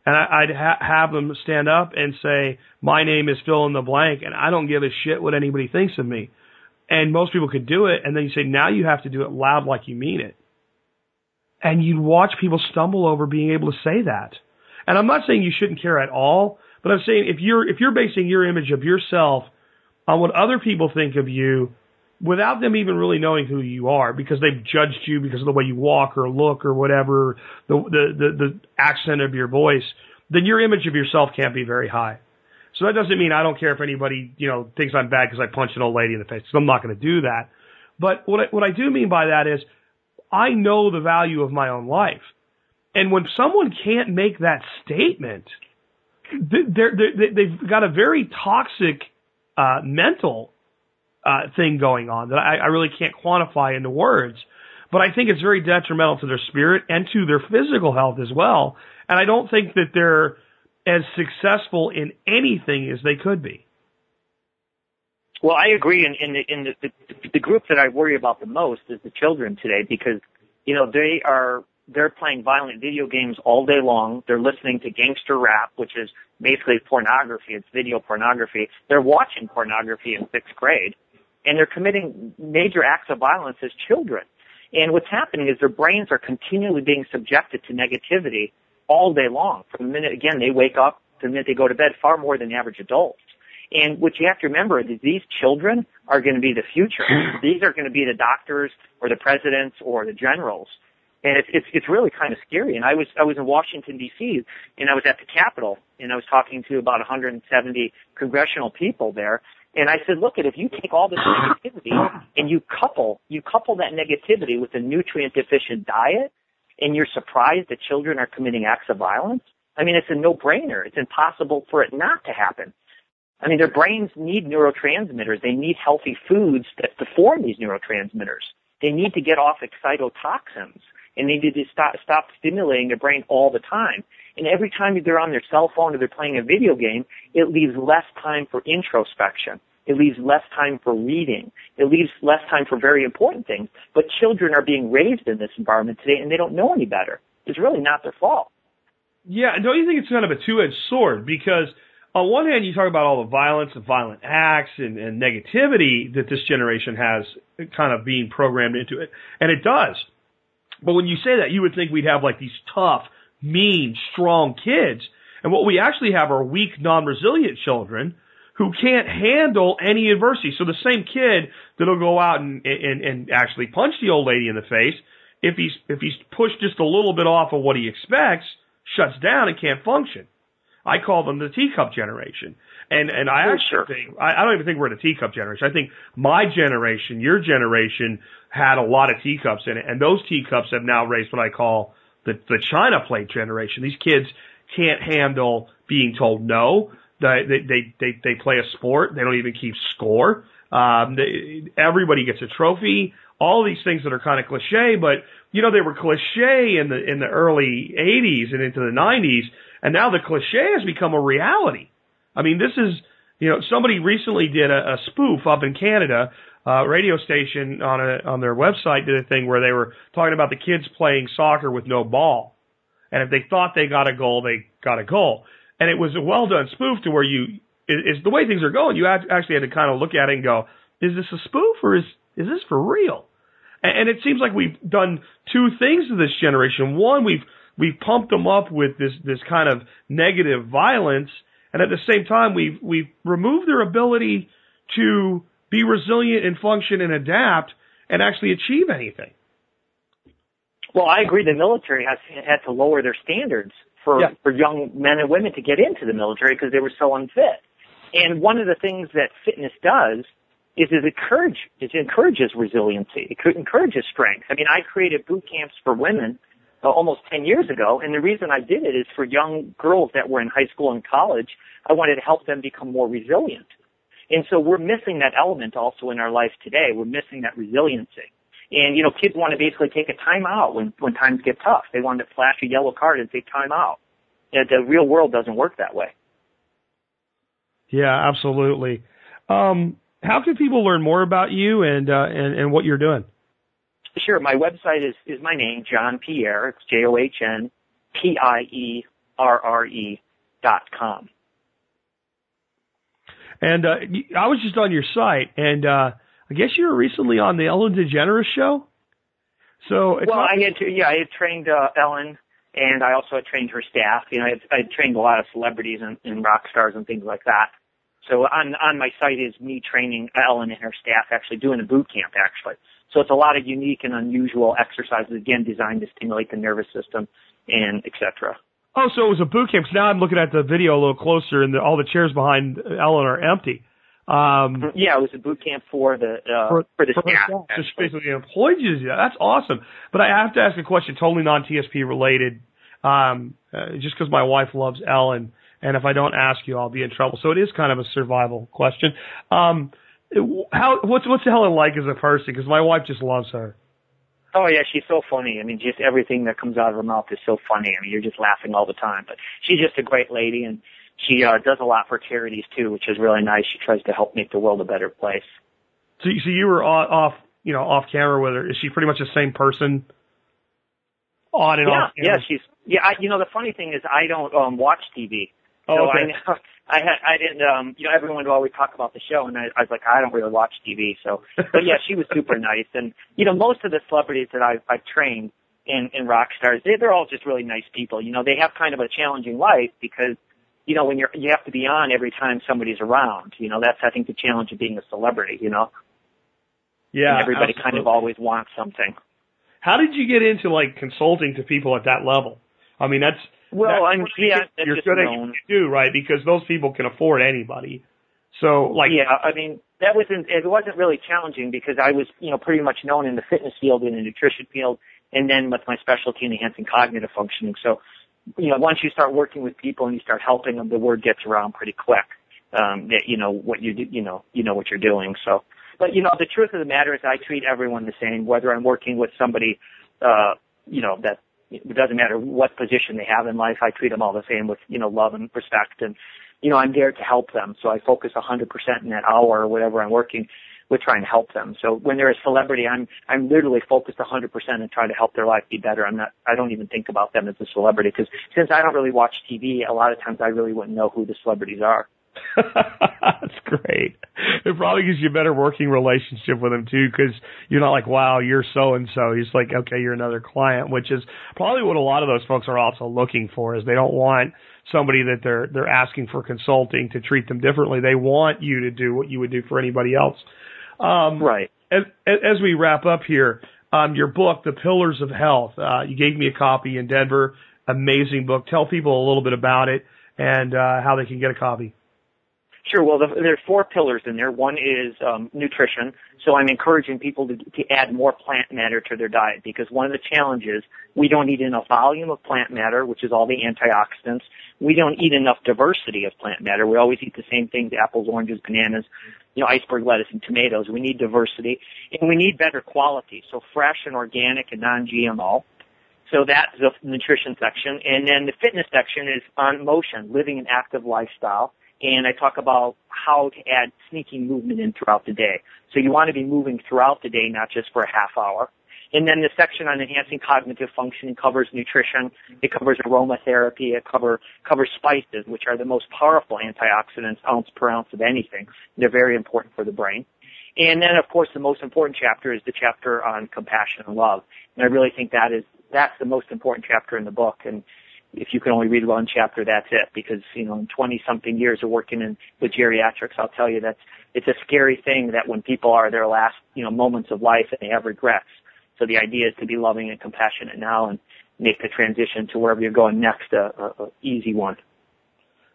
and I, would ha- have them stand up and say, "My name is fill in the blank," and I don't give a shit what anybody thinks of me. And most people could do it, and then you say, "Now you have to do it loud, like you mean it." And you'd watch people stumble over being able to say that. And I'm not saying you shouldn't care at all, but I'm saying if you're if you're basing your image of yourself on what other people think of you, without them even really knowing who you are because they've judged you because of the way you walk or look or whatever, the, the, the, the accent of your voice, then your image of yourself can't be very high. So that doesn't mean I don't care if anybody, you know, thinks I'm bad because I punched an old lady in the face. Cause I'm not going to do that. But what I, what I do mean by that is I know the value of my own life. And when someone can't make that statement, they're, they're, they've got a very toxic uh, mental uh, thing going on that I, I really can't quantify into words. But I think it's very detrimental to their spirit and to their physical health as well. And I don't think that they're as successful in anything as they could be. Well, I agree. In, in, the, in the, the, the group that I worry about the most is the children today because, you know, they are they're playing violent video games all day long. They're listening to gangster rap, which is basically pornography. It's video pornography. They're watching pornography in sixth grade, and they're committing major acts of violence as children. And what's happening is their brains are continually being subjected to negativity all day long. From the minute, again, they wake up to the minute they go to bed, far more than the average adult. And what you have to remember is these children are going to be the future. <clears throat> These are going to be the doctors or the presidents or the generals. And it's, it's, it's really kind of scary. And I was, I was in Washington DC and I was at the Capitol and I was talking to about 170 congressional people there. And I said, look, at if you take all this negativity and you couple, you couple that negativity with a nutrient deficient diet and you're surprised that children are committing acts of violence, I mean, it's a no-brainer. It's impossible for it not to happen. I mean, their brains need neurotransmitters. They need healthy foods that form these neurotransmitters. They need to get off excitotoxins and they need to stop, stop stimulating their brain all the time. And every time they're on their cell phone or they're playing a video game, it leaves less time for introspection. It leaves less time for reading. It leaves less time for very important things. But children are being raised in this environment today and they don't know any better. It's really not their fault. Yeah, don't you think it's kind of a two-edged sword? Because on one hand, you talk about all the violence and violent acts and, and negativity that this generation has kind of being programmed into it. And it does. But when you say that, you would think we'd have like these tough, mean, strong kids. And what we actually have are weak, non-resilient children who can't handle any adversity. So the same kid that'll go out and, and, and actually punch the old lady in the face, if he's, if he's pushed just a little bit off of what he expects, shuts down and can't function. I call them the teacup generation. And and I Oh, actually sure. think I, I don't even think we're the teacup generation. I think my generation, your generation, had a lot of teacups in it, and those teacups have now raised what I call the the China plate generation. These kids can't handle being told no. They they they they, play a sport. They don't even keep score. Um, they, everybody gets a trophy. All these things that are kind of cliche, but you know they were cliche in the in the early '80s and into the '90s, and now the cliche has become a reality. I mean, this is you know somebody recently did a, a spoof up in Canada. Uh, radio station on a on their website did a thing where they were talking about the kids playing soccer with no ball, and if they thought they got a goal, they got a goal. And it was a well done spoof to where you is, is the way things are going. You actually had to kind of look at it and go, is this a spoof or is is this for real? And, and it seems like we've done two things to this generation. One, we've we've pumped them up with this this kind of negative violence, and at the same time, we've we've removed their ability to be resilient and function and adapt and actually achieve anything. Well, I agree. The military has had to lower their standards for Yeah. for young men and women to get into the military because they were so unfit. And one of the things that fitness does is it encourage it encourages resiliency. It encourages strength. I mean, I created boot camps for women uh, almost 10 years ago, and the reason I did it is for young girls that were in high school and college. I wanted to help them become more resilient. And so we're missing that element also in our life today. We're missing that resiliency. And, you know, kids want to basically take a time out when, when times get tough. They want to flash a yellow card and say time out. And the real world doesn't work that way. Yeah, absolutely. Um, how can people learn more about you and uh, and, and what you're doing? Sure, my website is, is my name, John Pierre. It's J-O-H-N P-I-E-R-R-E dot com. And uh, y- I was just on your site, and uh, I guess you were recently on the Ellen DeGeneres show. So it's Well, not- I had to, yeah, I had trained uh, Ellen, and I also had trained her staff. You know, I had, I had trained a lot of celebrities and, and rock stars and things like that. So on on my site is me training Ellen and her staff, actually doing a boot camp, actually. So it's a lot of unique and unusual exercises, again, designed to stimulate the nervous system and et cetera. Oh, so it was a boot camp. So now I'm looking at the video a little closer, and the, all the chairs behind Ellen are empty. Um, Yeah, it was a boot camp for the uh, For- for, the for staff. Just basically employed you. to. That's awesome. But I have to ask a question, totally non TSP related. Um, uh, just because my wife loves Ellen, and if I don't ask you, I'll be in trouble. So it is kind of a survival question. Um, how what's what's Ellen like as a person? Because my wife just loves her. Oh yeah, she's so funny. I mean, just everything that comes out of her mouth is so funny. I mean, you're just laughing all the time. But she's just a great lady, and she uh, does a lot for charities too, which is really nice. She tries to help make the world a better place. So, so you were off, you know, off camera with her. Is she pretty much the same person? On and yeah, off. Yeah, she's yeah. I, you know, the funny thing is, I don't um watch TV. Oh, so okay. I know I had I didn't um you know everyone would always talk about the show and I, I was like I don't really watch TV so but yeah she was super <laughs> nice and you know most of the celebrities that I've I've trained in in rock stars they they're all just really nice people you know they have kind of a challenging life because you know when you're you have to be on every time somebody's around you know that's I think the challenge of being a celebrity you know Yeah. and everybody absolutely. kind of always wants something How did you get into like consulting to people at that level? I mean, that's well I'm yeah you're good at known. what you do, right? Because those people can afford anybody. So, like, yeah, I mean that wasn't it wasn't really challenging because I was you know pretty much known in the fitness field and the nutrition field, and then with my specialty in enhancing cognitive functioning. So, you know, once you start working with people and you start helping them, the word gets around pretty quick. Um, that you know what you do, you know you know what you're doing. So, but you know the truth of the matter is I treat everyone the same, whether I'm working with somebody, uh, you know that it doesn't matter what position they have in life. I treat them all the same with you know love and respect and you know, I'm there to help them. So I focus 100% in that hour or whatever I'm working with trying to help them. So when they're a celebrity, I'm, I'm literally focused 100% and trying to help their life be better. I'm not, I don't even think about them as a celebrity because since I don't really watch TV, a lot of times I really wouldn't know who the celebrities are. <laughs> That's great. It probably gives you a better working relationship with him too, because you're not like, wow, you're so and so. He's like, okay, you're another client, which is probably what a lot of those folks are also looking for. Is they don't want somebody that they're they're asking for consulting to treat them differently. They want you to do what you would do for anybody else. Um, Right. as, as we wrap up here, um, your book, The Pillars of Health, uh, you gave me a copy in Denver. Amazing book. Tell people a little bit about it and uh, how they can get a copy. Sure. Well, the, there are four pillars in there. One is um, nutrition. So I'm encouraging people to, to add more plant matter to their diet because one of the challenges we don't eat enough volume of plant matter, which is all the antioxidants. We don't eat enough diversity of plant matter. We always eat the same things: apples, oranges, bananas, you know, iceberg lettuce, and tomatoes. We need diversity, and we need better quality. So fresh and organic and non-GMO. So that's the nutrition section. And then the fitness section is on motion, living an active lifestyle. And I talk about how to add sneaking movement in throughout the day. So you want to be moving throughout the day, not just for a half hour. And then the section on enhancing cognitive functioning covers nutrition. It covers aromatherapy. It cover, covers spices, which are the most powerful antioxidants, ounce per ounce of anything. They're very important for the brain. And then, of course, the most important chapter is the chapter on compassion and love. And I really think that is that's the most important chapter in the book. And if you can only read one chapter, that's it. Because you know, in 20 something years of working in with geriatrics, I'll tell you that it's a scary thing that when people are their last you know moments of life and they have regrets. So the idea is to be loving and compassionate now and make the transition to wherever you're going next a, a, a easy one.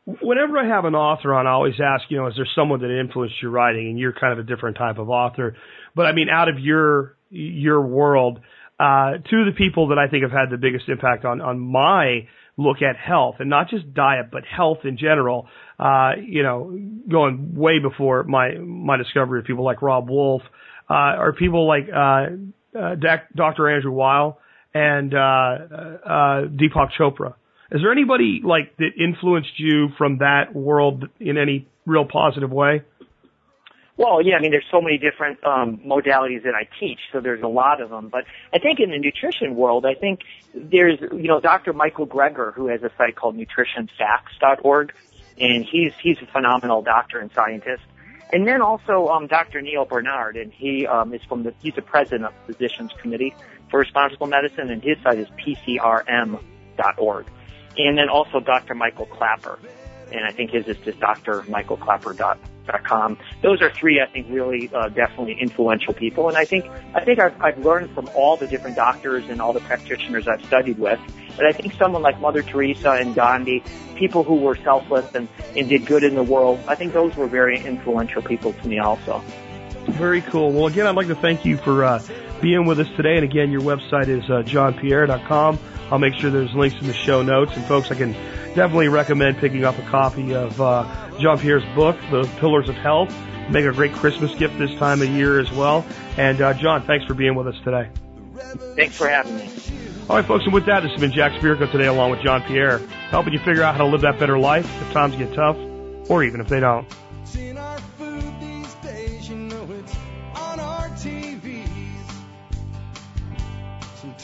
Whenever I have an author on, I always ask, you know, is there someone that influenced your writing? And you're kind of a different type of author. But I mean, out of your your world, uh, two of the people that I think have had the biggest impact on on my look at health and not just diet, but health in general. Uh, you know, going way before my my discovery of people like Robb Wolf, uh, are people like uh, uh, Dr. Andrew Weil and uh, uh, Deepak Chopra. Is there anybody like that influenced you from that world in any real positive way? Well, yeah, I mean, there's so many different um, modalities that I teach, so there's a lot of them. But I think in the nutrition world, I think there's, you know, Dr. Michael Greger, who has a site called nutritionfacts.org, and he's he's a phenomenal doctor and scientist. And then also um, Dr. Neal Barnard, and he um, is from the he's the president of the Physicians Committee for Responsible Medicine, and his site is pcrm.org. And then also Dr. Michael Klaper, and I think his is just drmichaelclapper.com. Those are three, I think, really uh, definitely influential people. And I think I think I've, I've learned from all the different doctors and all the practitioners I've studied with. But I think someone like Mother Teresa and Gandhi, people who were selfless and, and did good in the world, I think those were very influential people to me also. Very cool. Well, again, I'd like to thank you for uh, being with us today. And again, your website is uh, johnpierre.com. I'll make sure there's links in the show notes. And folks, I can definitely recommend picking up a copy of uh, John Pierre's book, The Pillars of Health. Make a great Christmas gift this time of year as well. And uh, John, thanks for being with us today. Thanks for having me. All right, folks, and with that, this has been Jack Spirko today along with John Pierre, helping you figure out how to live that better life if times get tough or even if they don't.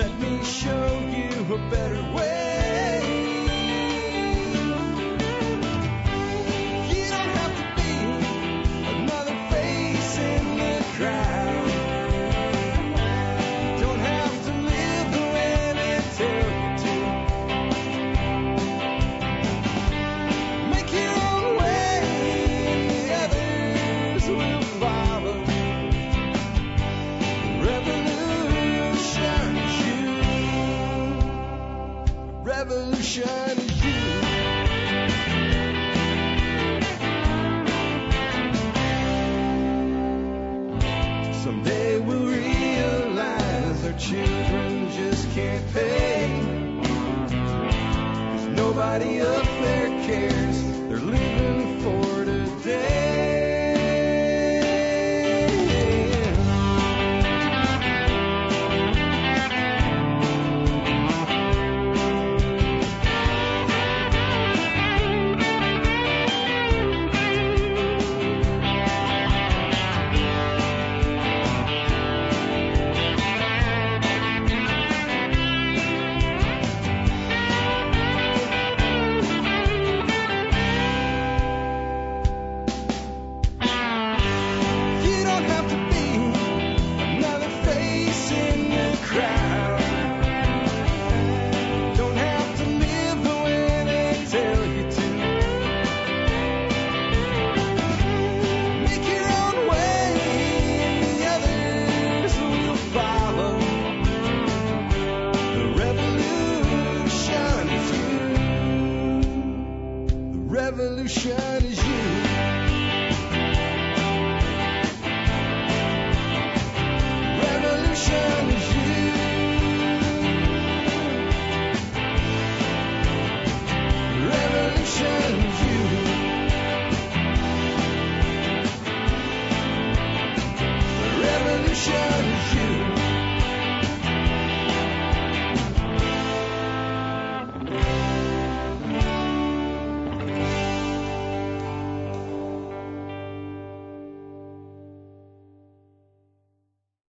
Let me show you a better way. You don't have to be another face in the crowd.